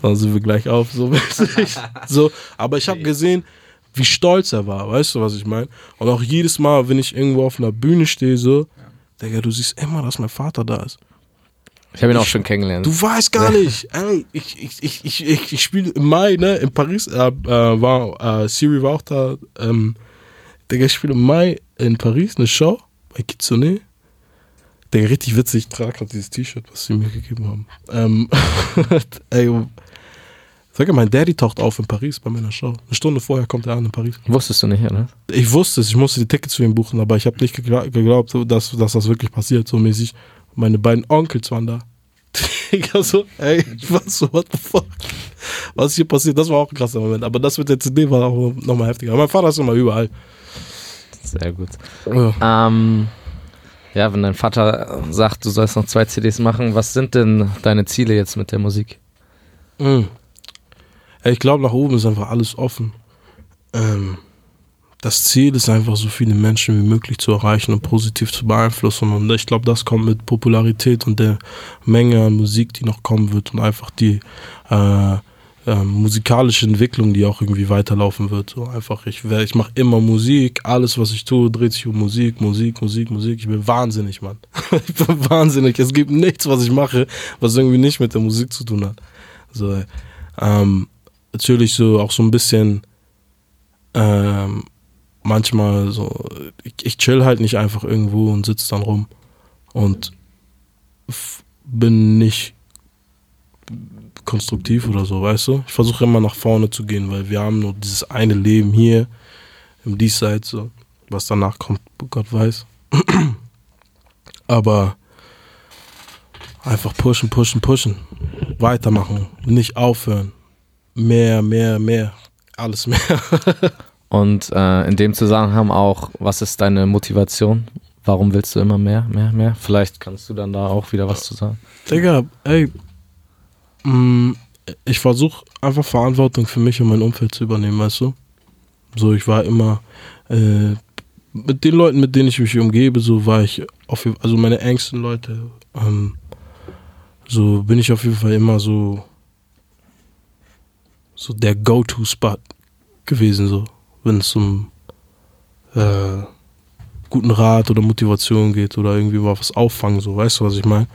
Dann sind wir gleich auf, so mäßig. so, aber ich habe gesehen, wie stolz er war, weißt du, was ich meine? Und auch jedes Mal, wenn ich irgendwo auf einer Bühne stehe, so, Digga, du siehst immer, dass mein Vater da ist. Ich habe ihn auch schon kennengelernt. Du weißt gar nicht. Ey, ich, ich, ich, ich, ich, spiele im Mai, ne, in Paris, äh, äh, war, äh, Siri war auch da, ähm, Digga, ich spiele im Mai in Paris eine Show bei Kitsune. Digga, richtig witzig, ich trage gerade dieses T-Shirt, was sie mir gegeben haben. Ähm, ey, sag mal, mein Daddy taucht auf in Paris bei meiner Show. Eine Stunde vorher kommt er an in Paris. Wusstest du nicht, oder? Ich wusste es, ich musste die Tickets für ihn buchen, aber ich habe nicht gegla- geglaubt, dass, dass das wirklich passiert, so mäßig. Meine beiden Onkels waren da. Digga, so, ey, ich war so, what the fuck? Was hier passiert, das war auch ein krasser Moment. Aber das mit der CD war auch nochmal heftiger. Mein Vater ist immer überall. Sehr gut. Ja. Ähm, ja, wenn dein Vater sagt, du sollst noch zwei CDs machen, was sind denn deine Ziele jetzt mit der Musik? Mhm. Ich glaube, nach oben ist einfach alles offen. Ähm, das Ziel ist einfach, so viele Menschen wie möglich zu erreichen und positiv zu beeinflussen. Und ich glaube, das kommt mit Popularität und der Menge an Musik, die noch kommen wird und einfach die äh, äh, musikalische Entwicklung, die auch irgendwie weiterlaufen wird. So einfach, ich, ich mache immer Musik, alles, was ich tue, dreht sich um Musik, Musik, Musik, Musik. Ich bin wahnsinnig, Mann. ich bin wahnsinnig. Es gibt nichts, was ich mache, was irgendwie nicht mit der Musik zu tun hat. So, ähm, natürlich so auch so ein bisschen ähm, manchmal so, ich, ich chill halt nicht einfach irgendwo und sitze dann rum und bin nicht konstruktiv oder so, weißt du? Ich versuche immer nach vorne zu gehen, weil wir haben nur dieses eine Leben hier im Diesseits, so. was danach kommt, Gott weiß. Aber einfach pushen, pushen, pushen. Weitermachen, nicht aufhören. Mehr, mehr, mehr. Alles mehr. Und äh, in dem Zusammenhang auch, was ist deine Motivation? Warum willst du immer mehr, mehr, mehr? Vielleicht kannst du dann da auch wieder was zu sagen. Digga, ey, mm, ich versuche einfach Verantwortung für mich und mein Umfeld zu übernehmen, weißt du? So, ich war immer äh, mit den Leuten, mit denen ich mich umgebe, so war ich auf jeden also meine engsten Leute, ähm, so bin ich auf jeden Fall immer so so der Go-To-Spot gewesen, so, wenn es um äh, guten Rat oder Motivation geht oder irgendwie mal was auffangen, so, weißt du, was ich meine?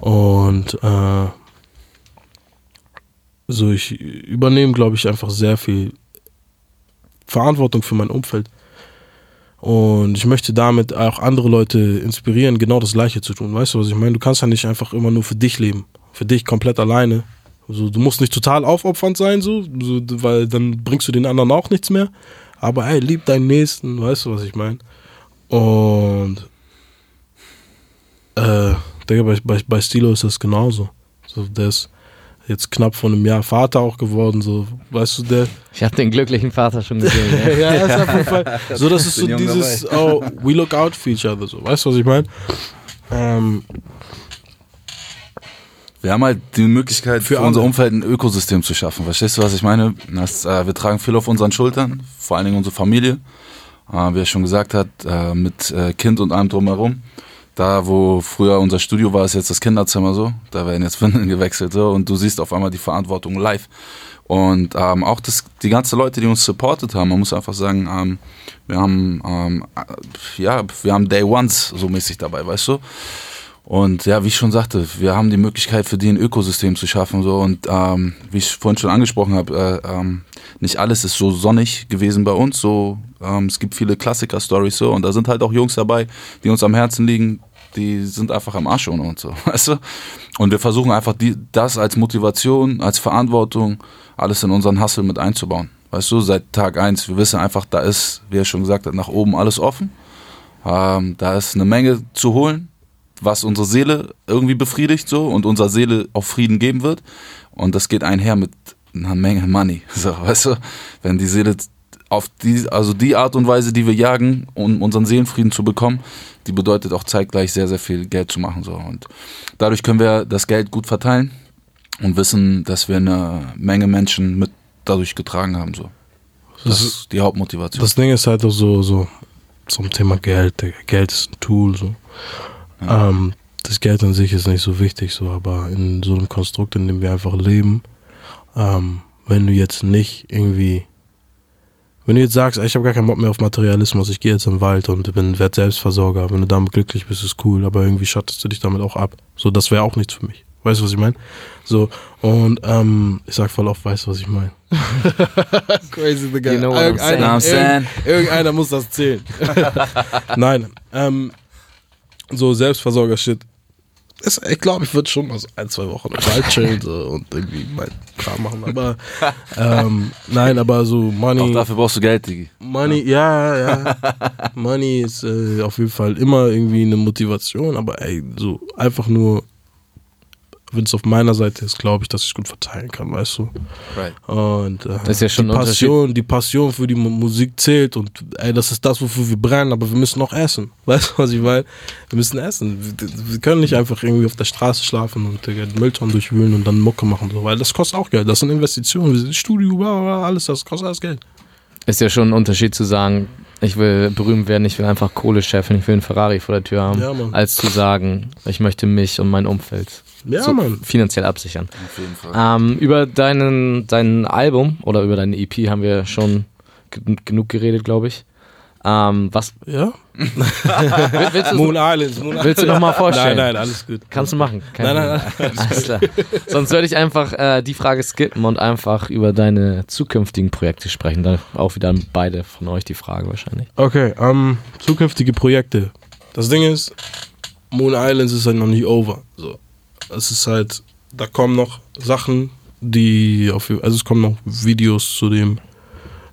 Und äh, so ich übernehme, glaube ich, einfach sehr viel Verantwortung für mein Umfeld. Und ich möchte damit auch andere Leute inspirieren, genau das Gleiche zu tun. Weißt du, was ich meine? Du kannst ja nicht einfach immer nur für dich leben. Für dich komplett alleine. Also, du musst nicht total aufopfernd sein, so, so, weil dann bringst du den anderen auch nichts mehr. Aber ey, lieb deinen Nächsten, weißt du, was ich meine? Und äh, denke, bei, bei, bei Stilo ist das genauso. So, der ist jetzt knapp vor einem Jahr Vater auch geworden, so, weißt du, der. Ich habe den glücklichen Vater schon gesehen. ja, ja, ist auf jeden Fall. So, das ist so dieses, oh, we look out for each other, so, weißt du, was ich meine? Ähm, wir haben halt die Möglichkeit, für, für unser Umfeld ein Ökosystem zu schaffen. Verstehst du, was ich meine? Das, äh, wir tragen viel auf unseren Schultern, vor allen Dingen unsere Familie. Äh, wie er schon gesagt hat, äh, mit äh, Kind und allem drumherum. Da, wo früher unser Studio war, ist jetzt das Kinderzimmer so. Da werden jetzt Windeln gewechselt so. Und du siehst auf einmal die Verantwortung live. Und ähm, auch das, die ganzen Leute, die uns supportet haben, man muss einfach sagen, ähm, wir haben ähm, äh, ja, wir haben Day Ones so mäßig dabei, weißt du? Und ja, wie ich schon sagte, wir haben die Möglichkeit für die ein Ökosystem zu schaffen. So. Und ähm, wie ich vorhin schon angesprochen habe, äh, ähm, nicht alles ist so sonnig gewesen bei uns. So, ähm, es gibt viele Klassiker-Stories so und da sind halt auch Jungs dabei, die uns am Herzen liegen, die sind einfach am Arsch ohne uns so, weißt du? Und wir versuchen einfach die, das als Motivation, als Verantwortung, alles in unseren Hustle mit einzubauen. Weißt du, seit Tag eins, wir wissen einfach, da ist, wie er schon gesagt hat, nach oben alles offen. Ähm, da ist eine Menge zu holen was unsere Seele irgendwie befriedigt so und unserer Seele auch Frieden geben wird. Und das geht einher mit einer Menge Money. So, weißt du, wenn die Seele auf die, also die Art und Weise, die wir jagen, um unseren Seelenfrieden zu bekommen, die bedeutet auch zeitgleich sehr, sehr viel Geld zu machen. So. Und dadurch können wir das Geld gut verteilen und wissen, dass wir eine Menge Menschen mit dadurch getragen haben. So. Das, das ist die Hauptmotivation. Das Ding ist halt auch so, so zum Thema Geld. Geld ist ein Tool. So. Ja. Ähm, das Geld an sich ist nicht so wichtig, so, aber in so einem Konstrukt, in dem wir einfach leben, ähm, wenn du jetzt nicht irgendwie, wenn du jetzt sagst, ich habe gar keinen Bock mehr auf Materialismus, ich gehe jetzt im Wald und bin werd Selbstversorger, wenn du damit glücklich bist, ist cool, aber irgendwie schattest du dich damit auch ab. So, das wäre auch nichts für mich. Weißt du, was ich meine? So, und ähm, ich sag voll oft, weißt du, was ich meine? Crazy the guy. You know what irgendeiner, I'm saying? irgendeiner muss das zählen. Nein, ähm, so Selbstversorger-Shit. Ich glaube, ich würde schon mal so ein, zwei Wochen im Wald chillen so, und irgendwie mein Kram machen. Aber ähm, nein, aber so Money. Auch dafür brauchst du Geld, Digi. Money, ja, ja. Money ist äh, auf jeden Fall immer irgendwie eine Motivation, aber ey, so einfach nur wenn es auf meiner Seite ist, glaube ich, dass ich es gut verteilen kann, weißt du. Right. Und äh, das ist ja schon die Passion, die Passion für die Musik zählt und ey, das ist das, wofür wir brennen, aber wir müssen auch essen. Weißt du, was ich meine? Wir müssen essen. Wir, wir, können nicht einfach irgendwie auf der Straße schlafen und den Mülltonnen durchwühlen und dann Mucke machen, so, weil das kostet auch Geld. Das sind Investitionen, wir sind Studio, alles, das kostet alles Geld. Ist ja schon ein Unterschied zu sagen, ich will berühmt werden, ich will einfach Kohle scheffeln, ich will einen Ferrari vor der Tür haben, ja, als zu sagen, ich möchte mich und mein Umfeld ja, so finanziell absichern. Auf jeden Fall. Ähm, über deinen, dein Album oder über deine EP haben wir schon genug geredet, glaube ich. Ähm, was? Ja. willst, du, Moon Islands, Moon willst du noch mal vorstellen? Nein, nein, alles gut. Kannst du machen. Kein nein, nein, nein. Alles klar. Sonst würde ich einfach äh, die Frage skippen und einfach über deine zukünftigen Projekte sprechen. Dann auch wieder beide von euch die Frage wahrscheinlich. Okay, ähm, zukünftige Projekte. Das Ding ist, Moon Islands ist halt noch nicht over. So es ist halt, da kommen noch Sachen, die auf, also es kommen noch Videos zu dem,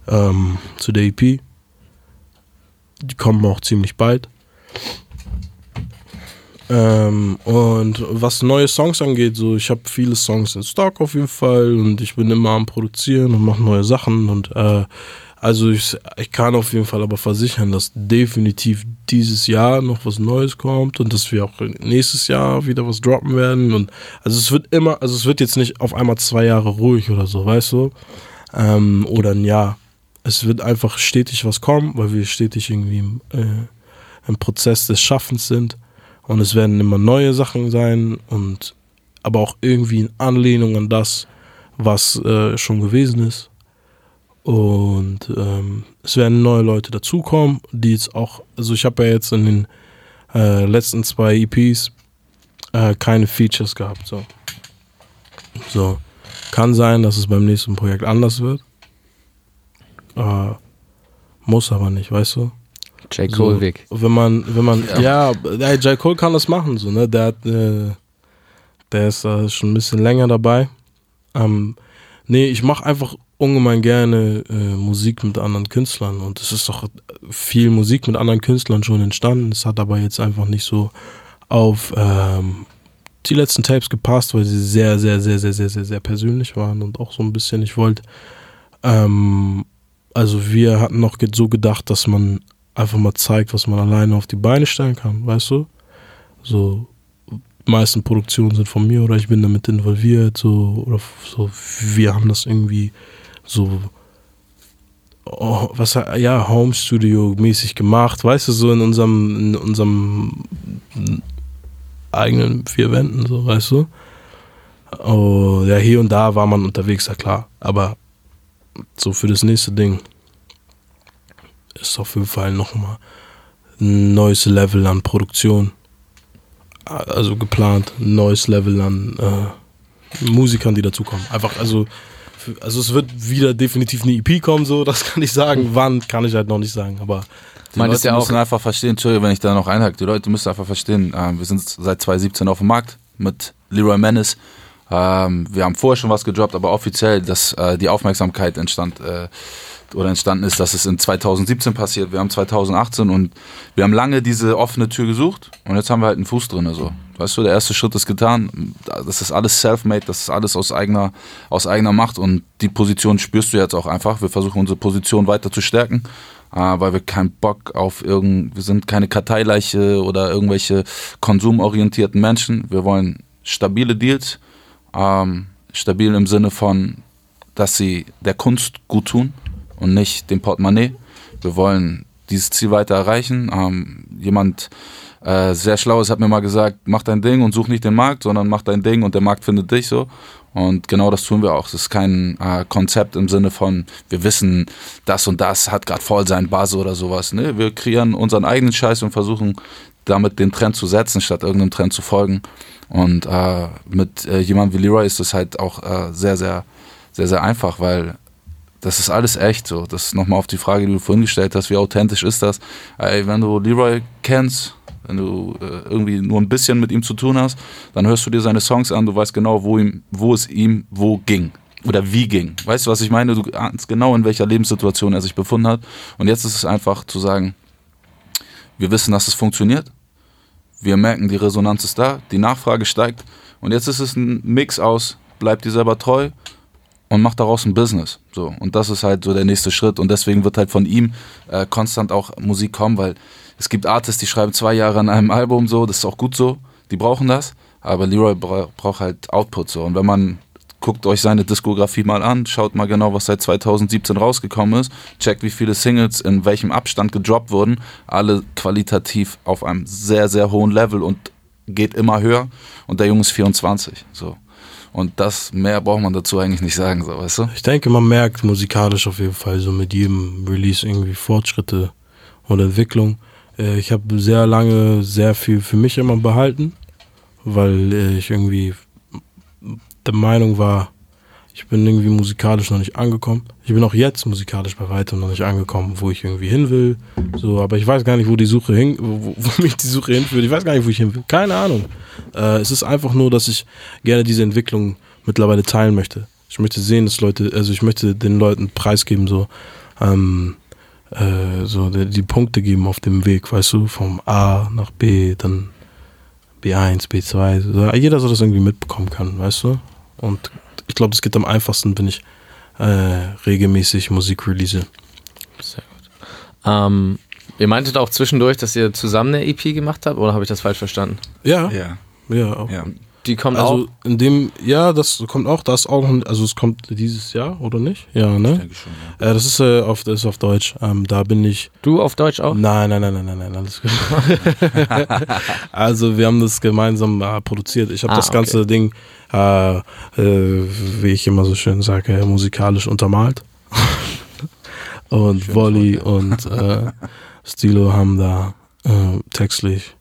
ähm, zu der EP. Die kommen auch ziemlich bald. Ähm, und was neue Songs angeht, so ich habe viele Songs in Stock auf jeden Fall und ich bin immer am Produzieren und mache neue Sachen und äh, also ich, ich kann auf jeden Fall aber versichern, dass definitiv dieses Jahr noch was Neues kommt und dass wir auch nächstes Jahr wieder was droppen werden. Und also es wird immer, also es wird jetzt nicht auf einmal zwei Jahre ruhig oder so, weißt du? Ähm, oder ein Jahr. Es wird einfach stetig was kommen, weil wir stetig irgendwie im, äh, im Prozess des Schaffens sind. Und es werden immer neue Sachen sein und aber auch irgendwie in Anlehnung an das, was äh, schon gewesen ist. Und ähm, es werden neue Leute dazukommen, die jetzt auch, also ich habe ja jetzt in den äh, letzten zwei EPs äh, keine Features gehabt. So. so. Kann sein, dass es beim nächsten Projekt anders wird. Äh, muss aber nicht, weißt du? J. Cole so, Weg. Wenn man, wenn man, ja, ja J. Cole kann das machen, so, ne? Der hat, äh, der ist schon ein bisschen länger dabei. Ähm, nee, ich mache einfach ungemein gerne äh, Musik mit anderen Künstlern und es ist doch viel Musik mit anderen Künstlern schon entstanden. Es hat aber jetzt einfach nicht so auf ähm, die letzten Tapes gepasst, weil sie sehr, sehr, sehr, sehr, sehr, sehr, sehr persönlich waren und auch so ein bisschen, ich wollte, ähm, also wir hatten noch so gedacht, dass man einfach mal zeigt, was man alleine auf die Beine stellen kann, weißt du? So, meisten Produktionen sind von mir oder ich bin damit involviert, so, oder so, wir haben das irgendwie so, oh, was, ja, Home Studio mäßig gemacht, weißt du, so in unserem, in unserem eigenen vier Wänden, so, weißt du? Oh, ja, hier und da war man unterwegs, ja klar, aber so für das nächste Ding ist auf jeden Fall nochmal ein neues Level an Produktion. Also geplant, ein neues Level an äh, Musikern, die dazukommen. Einfach, also, also es wird wieder definitiv eine EP kommen, so, das kann ich sagen. Wann, kann ich halt noch nicht sagen, aber. Die Man Leute ja müssen einfach verstehen, Entschuldigung, wenn ich da noch einhake, die Leute müssen einfach verstehen, äh, wir sind seit 2017 auf dem Markt mit Leroy Menace. Ähm, wir haben vorher schon was gedroppt, aber offiziell, dass äh, die Aufmerksamkeit entstand äh, oder entstanden ist, dass es in 2017 passiert. Wir haben 2018 und wir haben lange diese offene Tür gesucht und jetzt haben wir halt einen Fuß drin. So. Weißt du, der erste Schritt ist getan. Das ist alles self-made, das ist alles aus eigener, aus eigener Macht und die Position spürst du jetzt auch einfach. Wir versuchen unsere Position weiter zu stärken, äh, weil wir keinen Bock auf irgend, wir sind keine Karteileiche oder irgendwelche konsumorientierten Menschen. Wir wollen stabile Deals, ähm, stabil im Sinne von, dass sie der Kunst gut tun und nicht dem Portemonnaie. Wir wollen dieses Ziel weiter erreichen. Ähm, jemand äh, sehr Schlaues hat mir mal gesagt, mach dein Ding und such nicht den Markt, sondern mach dein Ding und der Markt findet dich so. Und genau das tun wir auch. Es ist kein äh, Konzept im Sinne von, wir wissen, das und das hat gerade voll sein Buzz oder sowas. Ne? Wir kreieren unseren eigenen Scheiß und versuchen damit den Trend zu setzen, statt irgendeinem Trend zu folgen. Und äh, mit äh, jemandem wie Leroy ist das halt auch äh, sehr, sehr, sehr, sehr einfach, weil das ist alles echt so. Das ist nochmal auf die Frage, die du vorhin gestellt hast, wie authentisch ist das? Ey, wenn du Leroy kennst, wenn du äh, irgendwie nur ein bisschen mit ihm zu tun hast, dann hörst du dir seine Songs an, du weißt genau, wo, ihm, wo es ihm wo ging oder wie ging. Weißt du, was ich meine? Du ahnst genau, in welcher Lebenssituation er sich befunden hat. Und jetzt ist es einfach zu sagen, wir wissen, dass es funktioniert. Wir merken, die Resonanz ist da, die Nachfrage steigt. Und jetzt ist es ein Mix aus, bleib dir selber treu und macht daraus ein Business. So. Und das ist halt so der nächste Schritt. Und deswegen wird halt von ihm äh, konstant auch Musik kommen, weil es gibt Artists, die schreiben zwei Jahre an einem Album so, das ist auch gut so, die brauchen das. Aber Leroy bra braucht halt Output so. Und wenn man guckt euch seine Diskografie mal an, schaut mal genau, was seit 2017 rausgekommen ist, checkt, wie viele Singles in welchem Abstand gedroppt wurden, alle qualitativ auf einem sehr, sehr hohen Level und geht immer höher. Und der Junge ist 24. So. Und das mehr braucht man dazu eigentlich nicht sagen, so, weißt du? Ich denke, man merkt musikalisch auf jeden Fall so mit jedem Release irgendwie Fortschritte und Entwicklung. Äh, ich habe sehr lange sehr viel für mich immer behalten, weil äh, ich irgendwie der Meinung war, ich bin irgendwie musikalisch noch nicht angekommen. Ich bin auch jetzt musikalisch bei weitem noch nicht angekommen, wo ich irgendwie hin will. So, aber ich weiß gar nicht, wo die Suche hin, wo, wo mich die Suche hinführt. Ich weiß gar nicht, wo ich hin will. Keine Ahnung. Äh, es ist einfach nur, dass ich gerne diese Entwicklung mittlerweile teilen möchte. Ich möchte sehen, dass Leute, also ich möchte den Leuten preisgeben, so, ähm, äh, so die, die Punkte geben auf dem Weg, weißt du, vom A nach B, dann B1, B2. So, jeder soll das irgendwie mitbekommen kann, weißt du? Und ich glaube, das geht am einfachsten, wenn ich äh, regelmäßig Musik release. Sehr gut. Ähm, ihr meintet auch zwischendurch, dass ihr zusammen eine EP gemacht habt, oder habe ich das falsch verstanden? Ja. Ja. Ja, auch. ja. Die kommt also auch. in dem, ja, das kommt auch, das auch, also es kommt dieses Jahr, oder nicht? Ja, ne? Ich denke schon, ja. Äh, das ist äh, auf, das ist auf Deutsch. Ähm, da bin ich. Du auf Deutsch auch? Nein, nein, nein, nein, nein, nein, alles gut. also wir haben das gemeinsam äh, produziert. Ich habe ah, das ganze okay. Ding, äh, äh, wie ich immer so schön sage, musikalisch untermalt. und Volley und äh, Stilo haben da textlich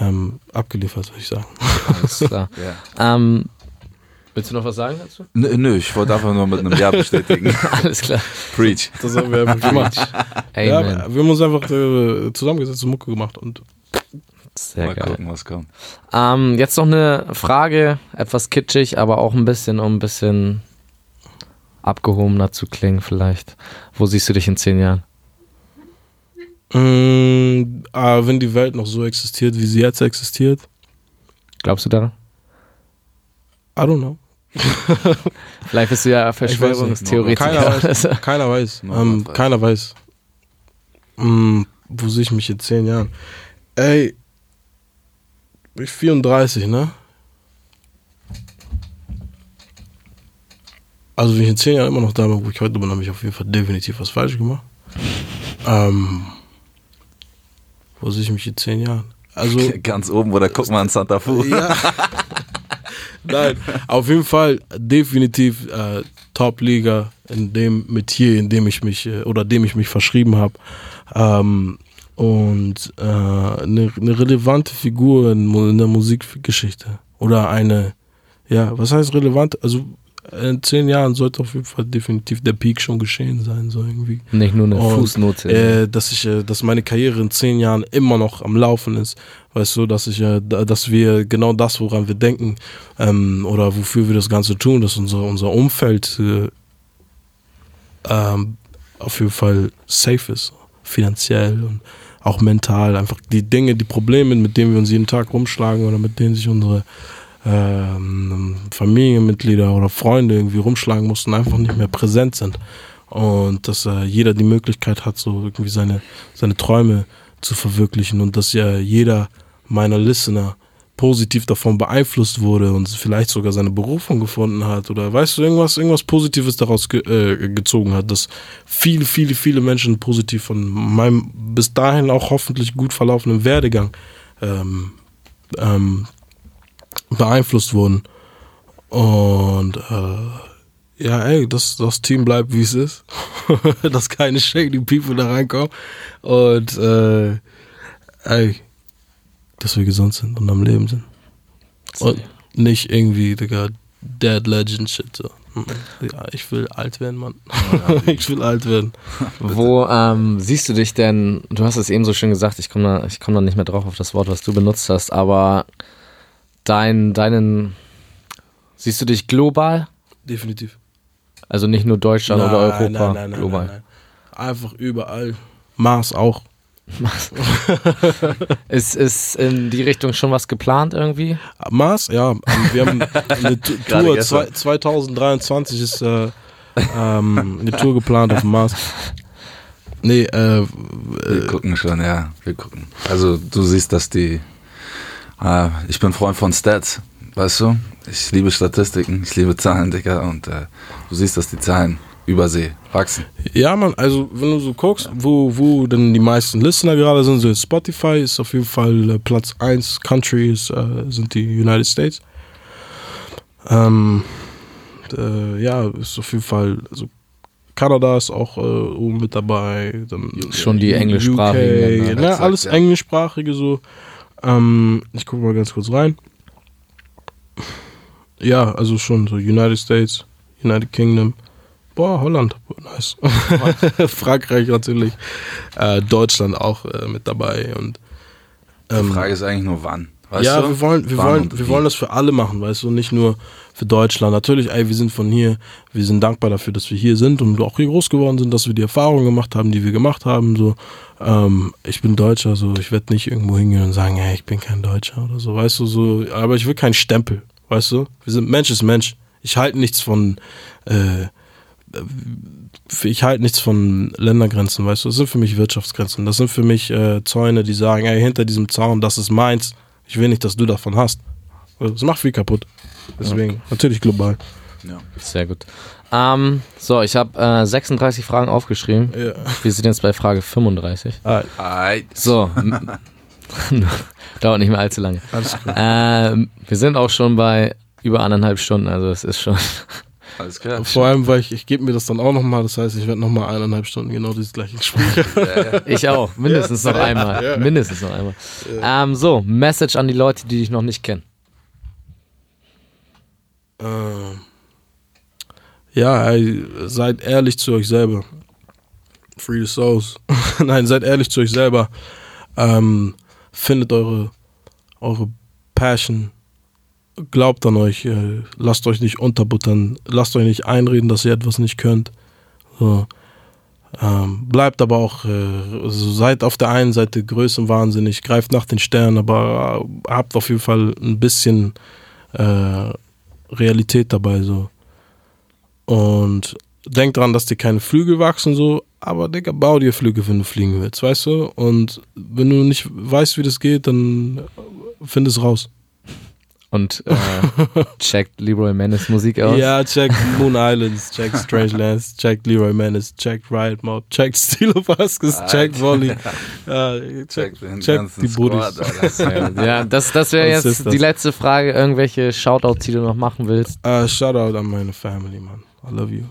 ähm, abgeliefert, würde ich sagen. Alles klar. ja. ähm, Willst du noch was sagen dazu? Nö, nö, ich wollte einfach nur mit einem Ja bestätigen. Alles klar. Preach. Das haben wir einfach gemacht. ja, Amen. wir haben uns einfach äh, zusammengesetzt und Mucke gemacht und Sehr Mal geil. gucken, was kommt. Ähm, jetzt noch eine Frage, etwas kitschig, aber auch ein bisschen, um ein bisschen abgehobener zu klingen vielleicht. Wo siehst du dich in zehn Jahren? Mm, ah, wenn die Welt noch so existiert, wie sie jetzt existiert, Glaubst du daran? I don't know. Vielleicht bist du ja weiß. Verschwörungstheoretiker. Keiner Also, Keiner weiß. Ähm, weiß. keiner weiß. Mm, wo sehe ich mich in zehn Jahren? Ey, ich bin 34, ne? Also wenn ich in zehn Jahren immer noch da bin, wo ich heute bin, habe ich auf jeden Fall definitiv was falsch gemacht. Ähm, wo sehe ich mich in zehn Jahren? Also Ganz oben, oder guck mal an Santa Fu. ja. Nein, auf jeden Fall definitiv äh, Top-Liga in dem Metier, in dem ich mich äh, oder dem ich mich verschrieben habe. Ähm, und äh, eine, eine relevante Figur in, in der Musikgeschichte. Oder eine, ja, was heißt relevant? Also in zehn Jahren sollte auf jeden Fall definitiv der Peak schon geschehen sein, so irgendwie nicht nur eine Und, Fußnote. äh, dass ich, äh, dass meine Karriere in zehn Jahren immer noch am Laufen ist. Weißt du, dass ich, äh, da- dass wir genau das, woran wir denken, ähm, oder wofür wir das Ganze tun, dass unser, unser Umfeld äh, ähm, auf jeden Fall safe ist, finanziell und auch mental. Einfach die Dinge, die Probleme, mit denen wir uns jeden Tag rumschlagen oder mit denen sich unsere ähm, Familienmitglieder oder Freunde irgendwie rumschlagen mussten, einfach nicht mehr präsent sind. Und dass äh, jeder die Möglichkeit hat, so irgendwie seine, seine Träume zu verwirklichen und dass ja jeder meiner Listener positiv davon beeinflusst wurde und vielleicht sogar seine Berufung gefunden hat oder weißt du, irgendwas, irgendwas Positives daraus ge äh, gezogen hat, dass viele, viele, viele Menschen positiv von meinem bis dahin auch hoffentlich gut verlaufenden Werdegang ähm, ähm, beeinflusst wurden. Und äh, ja, ey, dass das Team bleibt, wie es ist. dass keine shady people da reinkommen. Und äh, ey, dass wir gesund sind und am Leben sind. Und nicht irgendwie, Digga, Dead Legend Shit. So. Ja, ich will alt werden, Mann. ich will alt werden. Wo ähm, siehst du dich denn, du hast es eben so schön gesagt, ich komme da, ich komm da nicht mehr drauf auf das Wort, was du benutzt hast, aber dein, deinen, siehst du dich global? Definitiv. Also nicht nur Deutschland oder Europa, Nein, nein, nein, nein, global. nein, nein. Einfach überall. Mars auch. Ist, ist in die Richtung schon was geplant irgendwie? Mars, ja. Wir haben eine Tour, gestern. zwei, 2023 ist äh, ähm, eine Tour geplant auf dem Mars. Nee, äh, Wir gucken schon, ja, wir gucken. Also du siehst, dass die, äh, ich bin Freund von Stats, weißt du? Ich liebe Statistiken, ich liebe Zahlen, Digga, und äh, du siehst, dass die Zahlen übersee wachsen. ja, man, also wenn du so guckst, wo, wo denn die meisten Listener gerade sind, so Spotify ist auf jeden Fall äh, Platz 1, Country ist, äh, sind die United States. Ähm, äh, ja, ist auf jeden Fall, also Kanada ist auch äh, oben mit dabei. Dann, Schon die UK, englischsprachigen Länder. Ne, Exakt, alles ja. englischsprachige so. Ähm, ich gucke mal ganz kurz rein. Ja, also schon so United States, United Kingdom. Boah, Holland, nice. Frankreich natürlich. Äh, Deutschland auch äh, mit dabei. Und, Die ähm, Frage ist eigentlich nur wann. Weißt ja, du? wir wollen, wir wollen, wir wollen das für alle machen, weißt du, nicht nur für Deutschland. Natürlich, ey, wir sind von hier, wir sind dankbar dafür, dass wir hier sind und auch hier groß geworden sind, dass wir die Erfahrungen gemacht haben, die wir gemacht haben. So, ähm, ich bin Deutscher, so, ich werde nicht irgendwo hingehen und sagen, ey, ich bin kein Deutscher oder so, weißt du, so, aber ich will keinen Stempel, weißt du. Wir sind Mensch ist Mensch. Ich halte nichts von, äh, ich halte nichts von Ländergrenzen, weißt du. Das sind für mich Wirtschaftsgrenzen. Das sind für mich äh, Zäune, die sagen, ey, hinter diesem Zaun, das ist meins. Ich will nicht, dass du davon hast. Das macht viel kaputt. Deswegen, natürlich global. Ja. Sehr gut. Ähm, so, ich habe äh, 36 Fragen aufgeschrieben. Ja. Wir sind jetzt bei Frage 35. Ah, Ei, So, dauert nicht mehr allzu lange. alles gut. Ähm, wir sind auch schon bei über anderthalb Stunden, also es ist schon. Alles klar. Vor allem, weil ich, ich gebe mir das dann auch nochmal. Das heißt, ich werde nochmal eineinhalb Stunden genau dieses gleiche Gespräch. Ich auch, mindestens noch einmal. Mindestens noch einmal. Ähm, so, Message an die Leute, die dich noch nicht kennen. Ähm, ja, ey, seid ehrlich zu euch selber. Free the souls. Nein, seid ehrlich zu euch selber. Ähm, findet eure, eure Passion. Glaubt an euch. Äh, lasst euch nicht unterbuttern. Lasst euch nicht einreden, dass ihr etwas nicht könnt. So. Ähm, bleibt aber auch, äh, seid auf der einen Seite größenwahnsinnig, greift nach den Sternen, aber äh, habt auf jeden Fall ein bisschen äh, Realität dabei so. Und denkt dran, dass dir keine Flügel wachsen so, aber Digga, bau dir Flügel, wenn du fliegen willst, weißt du? Und wenn du nicht weißt, wie das geht, dann find es raus. Und äh, checkt Leroy Menace Musik aus. Ja, checkt Moon Islands, checkt Strangelands, checkt Leroy Menace, checkt Riot Mob, checkt Stilo Vasquez, checkt Volley, ja, checkt, den checkt ganzen die Buddies. Ja, das, das wäre jetzt Sisters. die letzte Frage. Irgendwelche Shoutouts, die du noch machen willst? Uh, shout out an meine Family, man. I love you.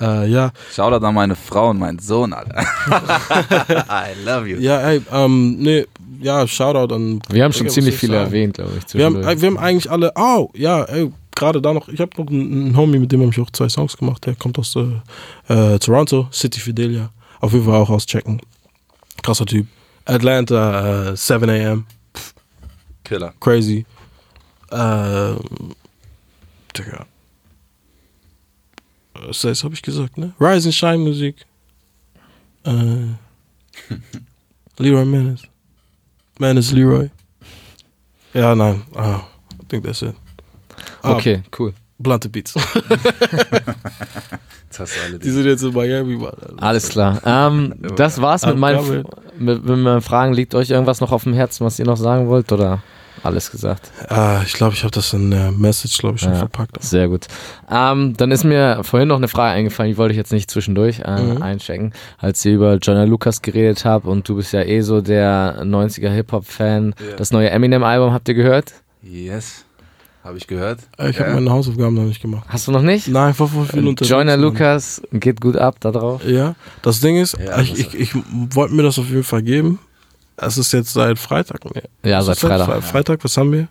uh, ja, Shoutout an meine Frau und meinen Sohn, Alter. I love you. ja, ey, ähm, nee, ja, shout out an. Wir haben schon Digga, ziemlich viele sagen? erwähnt, glaube ich. Wir haben, wir haben eigentlich alle, oh, ja, ey, gerade da noch, ich habe noch einen, Homie, mit dem habe ich auch zwei Songs gemacht, der kommt aus äh, äh, Toronto, City Fidelia, auf jeden Fall auch aus Checken. Krasser Typ. Atlanta, äh, 7 a.m., Killer. crazy. Äh, Digga. Was das habe ich gesagt, ne? Rise and Shine Musik. Äh, Leroy Menace. Menace Leroy. Ja, nein. Ah, I think that's it. Ah, Okay, cool. Blunte Beats. Jetzt hast du alle Die sind jetzt in Miami, Mann. Alles klar. Ähm, das war's mit meinen, mit, mit meinen Fragen. Liegt euch irgendwas noch auf dem Herzen, was ihr noch sagen wollt? Oder alles gesagt? Ah, ich glaube, ich habe das in der Message, glaube ich, schon Ja. verpackt. Sehr gut. Ähm, dann ist mir vorhin noch eine Frage eingefallen, die wollte ich jetzt nicht zwischendurch äh, Mhm. einchecken, als ihr über Jonah Lucas geredet habt und du bist ja eh so der 90er Hip-Hop-Fan. Ja. Das neue Eminem-Album habt ihr gehört? Yes. Habe ich gehört. Äh, Ich habe Ja. meine Hausaufgaben noch nicht gemacht. Hast du noch nicht? Nein, ich war voll viel unterwegs. Jonah Mann. Lucas geht gut ab da drauf. Ja, das Ding ist, Ja, ich, ich, ich wollte mir das auf jeden Fall geben. Es ist jetzt seit Freitag. Nee. Ja, seit ist Fre- Freitag. Freitag, was haben wir?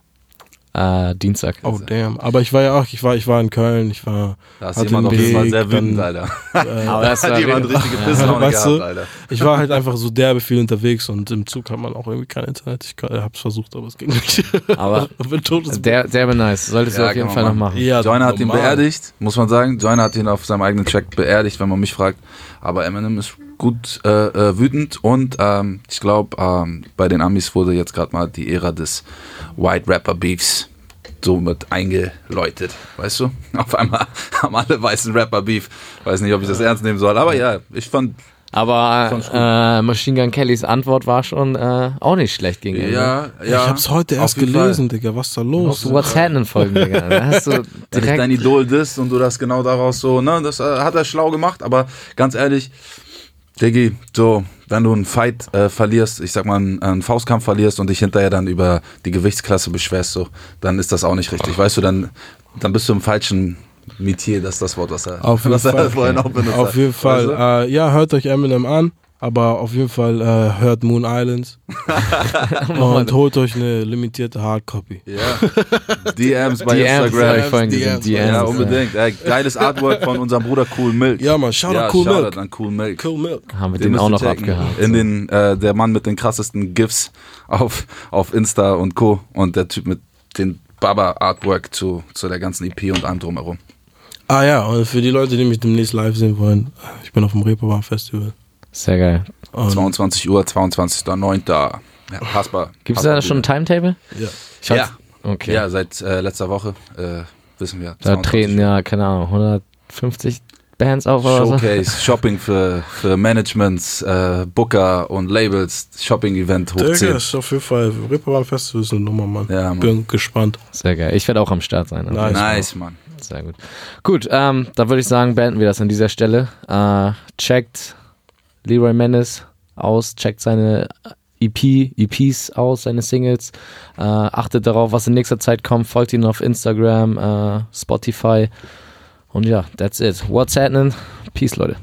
Äh, Dienstag. Oh, damn. Aber ich war ja auch, ich war, ich war in Köln, ich war, Da ist jemand auf jeden Fall sehr wütend, dann- Alter. äh, Aber das hat jemand richtig- richtige Pisslaune Weißt gehabt, du? Alter. ich war halt einfach so derbe viel unterwegs und im Zug hat man auch irgendwie kein Internet. Ich hab's versucht, aber es ging nicht. Aber bin tot. der, der wäre nice. Solltest du Ja, auf jeden kann Fall noch machen. ja, Joyner hat ihn beerdigt, muss man sagen. Joyner hat ihn auf seinem eigenen Track beerdigt, wenn man mich fragt. Aber Eminem ist gut äh, äh, wütend und ähm, ich glaube, ähm, bei den Amis wurde jetzt gerade mal die Ära des White Rapper Beefs somit eingeläutet, weißt du? Auf einmal haben alle weißen Rapper Beef. Weiß nicht, ob ich das ernst nehmen soll, aber ja, ich fand, Aber Fand's gut. äh, Machine Gun Kellys Antwort war schon äh, auch nicht schlecht gegen ihn. ne? ja, ja. ich hab's heute erst gelesen, Digga. Was ist da los? What's Happening folgen, Digga. Da hast du dich dein direkt. Idol ist und du das genau daraus so, ne, das äh, hat er schlau gemacht, aber ganz ehrlich, Diggi, so, wenn du einen Fight äh, verlierst, ich sag mal, einen, einen Faustkampf verlierst und dich hinterher dann über die Gewichtsklasse beschwerst, so, dann ist das auch nicht richtig. Weißt du, dann, dann bist du im falschen Metier, das ist das Wort, was er, Auf jeden was er Fall. vorhin auch benutzt Auf jeden Fall. Äh, ja, hört euch Eminem an, aber auf jeden Fall äh, hört Moon Islands und holt euch eine limitierte Hardcopy. Ja. DMs bei DMs, Instagram. habe ich vorhin gesehen. DMs, DMs. ja, unbedingt. Ey, geiles Artwork von unserem Bruder Cool Milk. Ja, man, shout ja, out Cool Shoutout Milk. an Cool Milk. Cool Milk. Haben wir Den den, auch noch checken. abgehakt. In den, äh, der Mann mit den krassesten GIFs auf, auf Insta und Co. Und der Typ mit den Baba-Artwork zu, zu der ganzen EP und allem drumherum. Ah ja, und für die Leute, die mich demnächst live sehen wollen, ich bin auf dem Reeperbahn Festival. Sehr geil. Und 22 Uhr, 22.09. Ja, passbar. Gibt es da schon ein Timetable? ja. Ich hab- Ja, Okay. ja, seit äh, letzter Woche äh, wissen wir. da 22 treten ja, keine Ahnung, 150 Bands auf oder so. Showcase, Shopping für, für Managements, äh, Booker und Labels, Shopping-Event hoch Digga, 10. ist auf jeden Fall, Reeperbahn Festival ist eine Nummer, Mann. Ja, Mann. Bin gespannt. Sehr geil. Ich werde auch am Start sein. Nice. Nice, Mann. Sehr gut. Gut, ähm, da würde ich sagen, beenden wir das an dieser Stelle. Äh, checkt Leroy Menace aus, checkt seine EP, EPs aus, seine Singles. Äh, achtet darauf, was in nächster Zeit kommt. Folgt ihn auf Instagram, äh, Spotify. Und ja, that's it. What's happening? Peace, Leute.